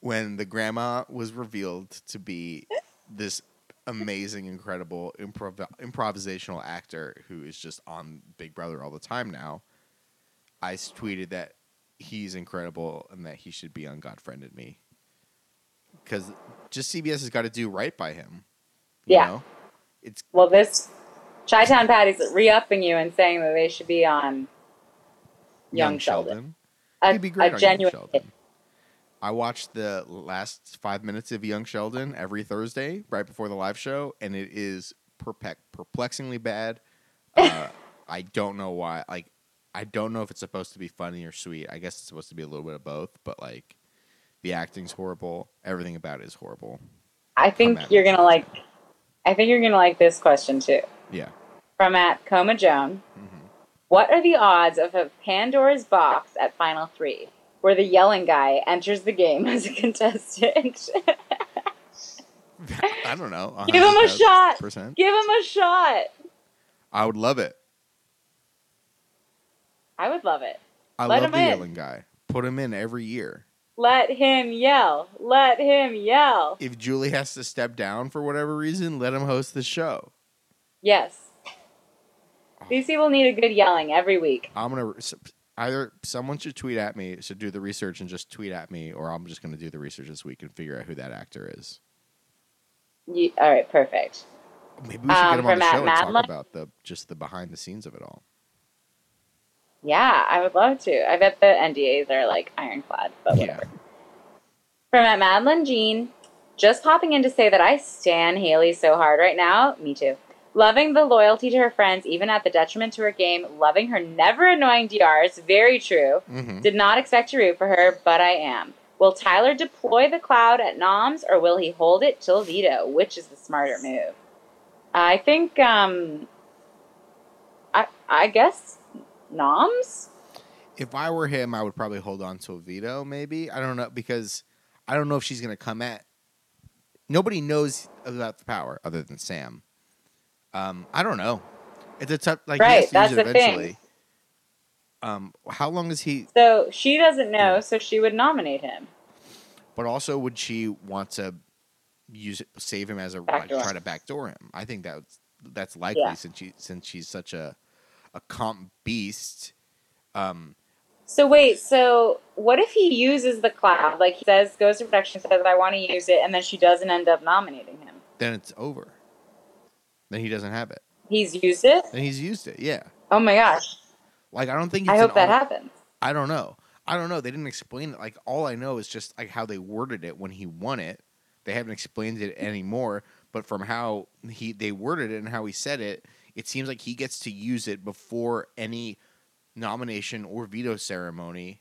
when the grandma was revealed to be this amazing, incredible improv- improvisational actor who is just on Big Brother all the time now. I tweeted that he's incredible and that he should be on God Friended Me. Because just CBS has got to do right by him. You Yeah. know? It's Well, this Chi-Town Patty's re-upping you and saying that they should be on young, Sheldon. A, He'd be great on genuine Young Sheldon. I watched the last five minutes of Young Sheldon every Thursday, right before the live show, and it is perpe- perplexingly bad. (laughs) Uh, I don't know why. Like, I don't know if it's supposed to be funny or sweet. I guess it's supposed to be a little bit of both, but like, the acting's horrible. Everything about it is horrible. I think you're gonna like. I think you're gonna like this question too. Yeah. From at Coma Joan. hmm What are the odds of a Pandora's box at Final Three, where the yelling guy enters the game (laughs) as a contestant? (laughs) I don't know. (laughs) Give him a 100,000%. shot. Give him a shot. I would love it. I would love it. I Let love him the in. yelling guy. Put him in every year. Let him yell. Let him yell. If Julie has to step down for whatever reason, let him host the show. Yes. These people need a good yelling every week. I'm gonna either someone should tweet at me, should do the research and just tweet at me, or I'm just gonna do the research this week and figure out who that actor is. You, all right, perfect. Maybe we should Um, get him on the Matt show and Madlin? talk about the just the behind the scenes of it all. Yeah, I would love to. I bet the NDAs are like ironclad, but Yeah. whatever. From at Madeline Jean, just popping in to say that I stan Haleigh so hard right now. Me too. Loving the loyalty to her friends, even at the detriment to her game. Loving her never annoying DRs. Very true. hmm Did not expect to root for her, but I am. Will Tyler deploy the cloud at Noms or will he hold it till veto? Which is the smarter move? I think, um, I, I guess Noms? If I were him, I would probably hold on to a veto. Maybe I don't know because I don't know if she's gonna come at. Nobody knows about the power other than Sam. Um, I don't know. It's a tough like Right, that's the thing. eventually. Um, how long is he? So she doesn't know, so she would nominate him. But also, would she want to use it, save him as a Backdoor. try to backdoor him? I think that's that's likely Yeah. since she since she's such a a comp beast. Um, So wait, so what if he uses the cloud? Like he says, goes to production, says, I want to use it, and then she doesn't end up nominating him. then it's over. Then he doesn't have it. He's used it? Then he's used it. Yeah. Oh my gosh. Like I don't think. It's I hope that auto- happens. I don't know. I don't know. They didn't explain it. Like all I know is just like how they worded it when he won it. They haven't explained it anymore. But from how he they worded it and how he said it, it seems like he gets to use it before any nomination or veto ceremony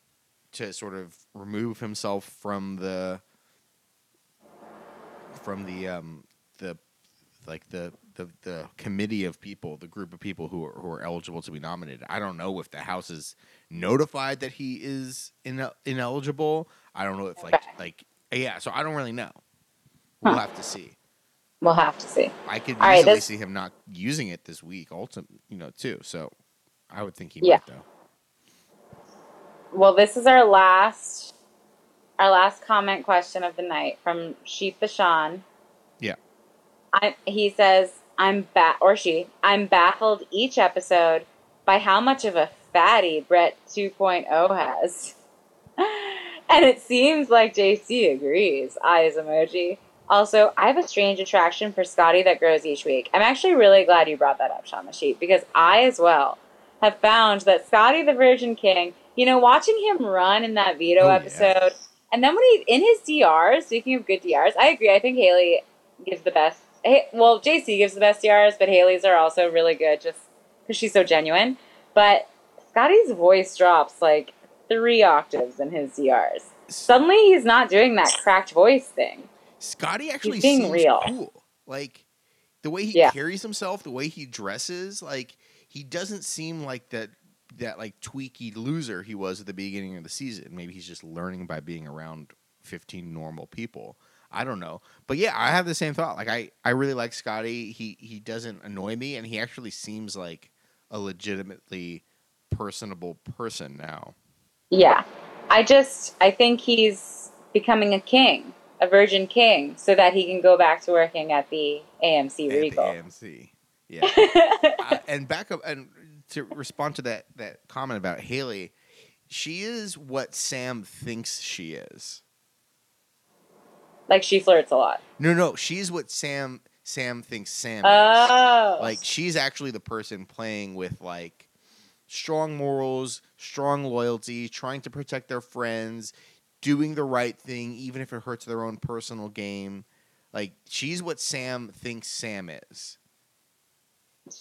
to sort of remove himself from the from the um the like the the, the committee of people, the group of people who are, who are eligible to be nominated. I don't know if the House is notified that he is in, ineligible. I don't know if like like yeah. So I don't really know. We'll Huh. have to see. We'll have to see. I could All right, easily this- see him not using it this week. Ultimately, you know, too. So I would think he Yeah. might though. Well, this is our last our last comment question of the night from Sheep Bashan. Yeah. I he says, I'm ba or she, I'm baffled each episode by how much of a fatty Brett 2.0 has. (laughs) and it seems like JC agrees. Eyes emoji. Also, I have a strange attraction for Scottie that grows each week. I'm actually really glad you brought that up, Sean the Sheep, because I as well have found that Scottie the Virgin King, you know, watching him run in that veto Oh, episode, and then when he in his DRs, speaking of good DRs, I agree. I think Haleigh gives the best. Hey, well, JC gives the best DRs, but Haleigh's are also really good just because she's so genuine. But Scottie's voice drops like three octaves in his DRs. Suddenly, he's not doing that cracked voice thing. Scottie actually being seems real. cool. Like the way he Yeah. carries himself, the way he dresses, like he doesn't seem like that that like tweaky loser he was at the beginning of the season. Maybe he's just learning by being around 15 normal people. I don't know. But yeah, I have the same thought. Like I I really like Scottie. He he doesn't annoy me and he actually seems like a legitimately personable person now. Yeah. I just, I think he's becoming a king, a virgin king, so that he can go back to working at the AMC At the Regal. AMC. Yeah. I- (laughs) uh, and back up and to respond to that that comment about Haleigh, she is what Sam thinks she is. Like she flirts a lot. No, no, she's what Sam Sam thinks Sam is. Oh. Like she's actually the person playing with like strong morals, strong loyalty, trying to protect their friends, doing the right thing even if it hurts their own personal game. Like she's what Sam thinks Sam is.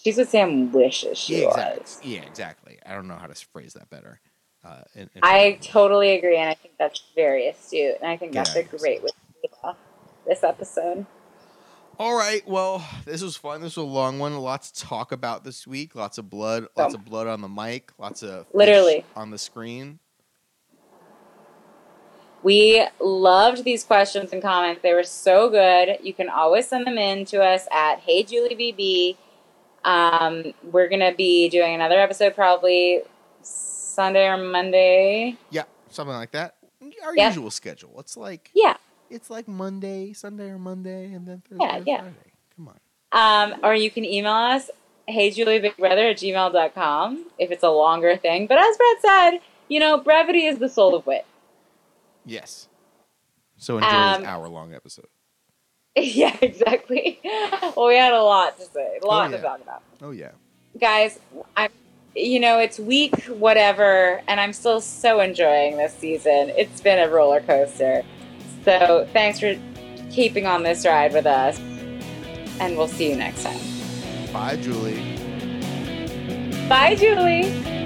she's what Sam wishes she yeah, was. exactly. Yeah, exactly. I don't know how to phrase that better. Uh, in- in- I totally agree, and I think that's very astute, and I think that's Yeah, a great way this episode. All right. Well, this was fun. This was a long one. A lot to talk about this week. Lots of blood. Lots of blood on the mic. Lots of Literally. on the screen. We loved these questions and comments. They were so good. You can always send them in to us at Hey Julie BB. Um, we're gonna be doing another episode probably Sunday or Monday. Yeah, something like that. our Yeah. usual schedule. It's like Yeah. It's like Monday, Sunday or Monday, and then Thursday Yeah, or yeah. Friday. Come on. Um, or you can email us, heyjulieBigBrother at gmail.com if it's a longer thing. But as Brett said, you know, brevity is the soul of wit. Yes. So enjoy Um, this hour long episode. (laughs) yeah, exactly. Well, we had a lot to say, a lot yeah. to talk about. Oh yeah. Guys, I'm, you know, it's week whatever, and I'm still so enjoying this season. It's been a roller coaster. So thanks for keeping on this ride with us, and we'll see you next time. Bye, Julie. Bye, Julie.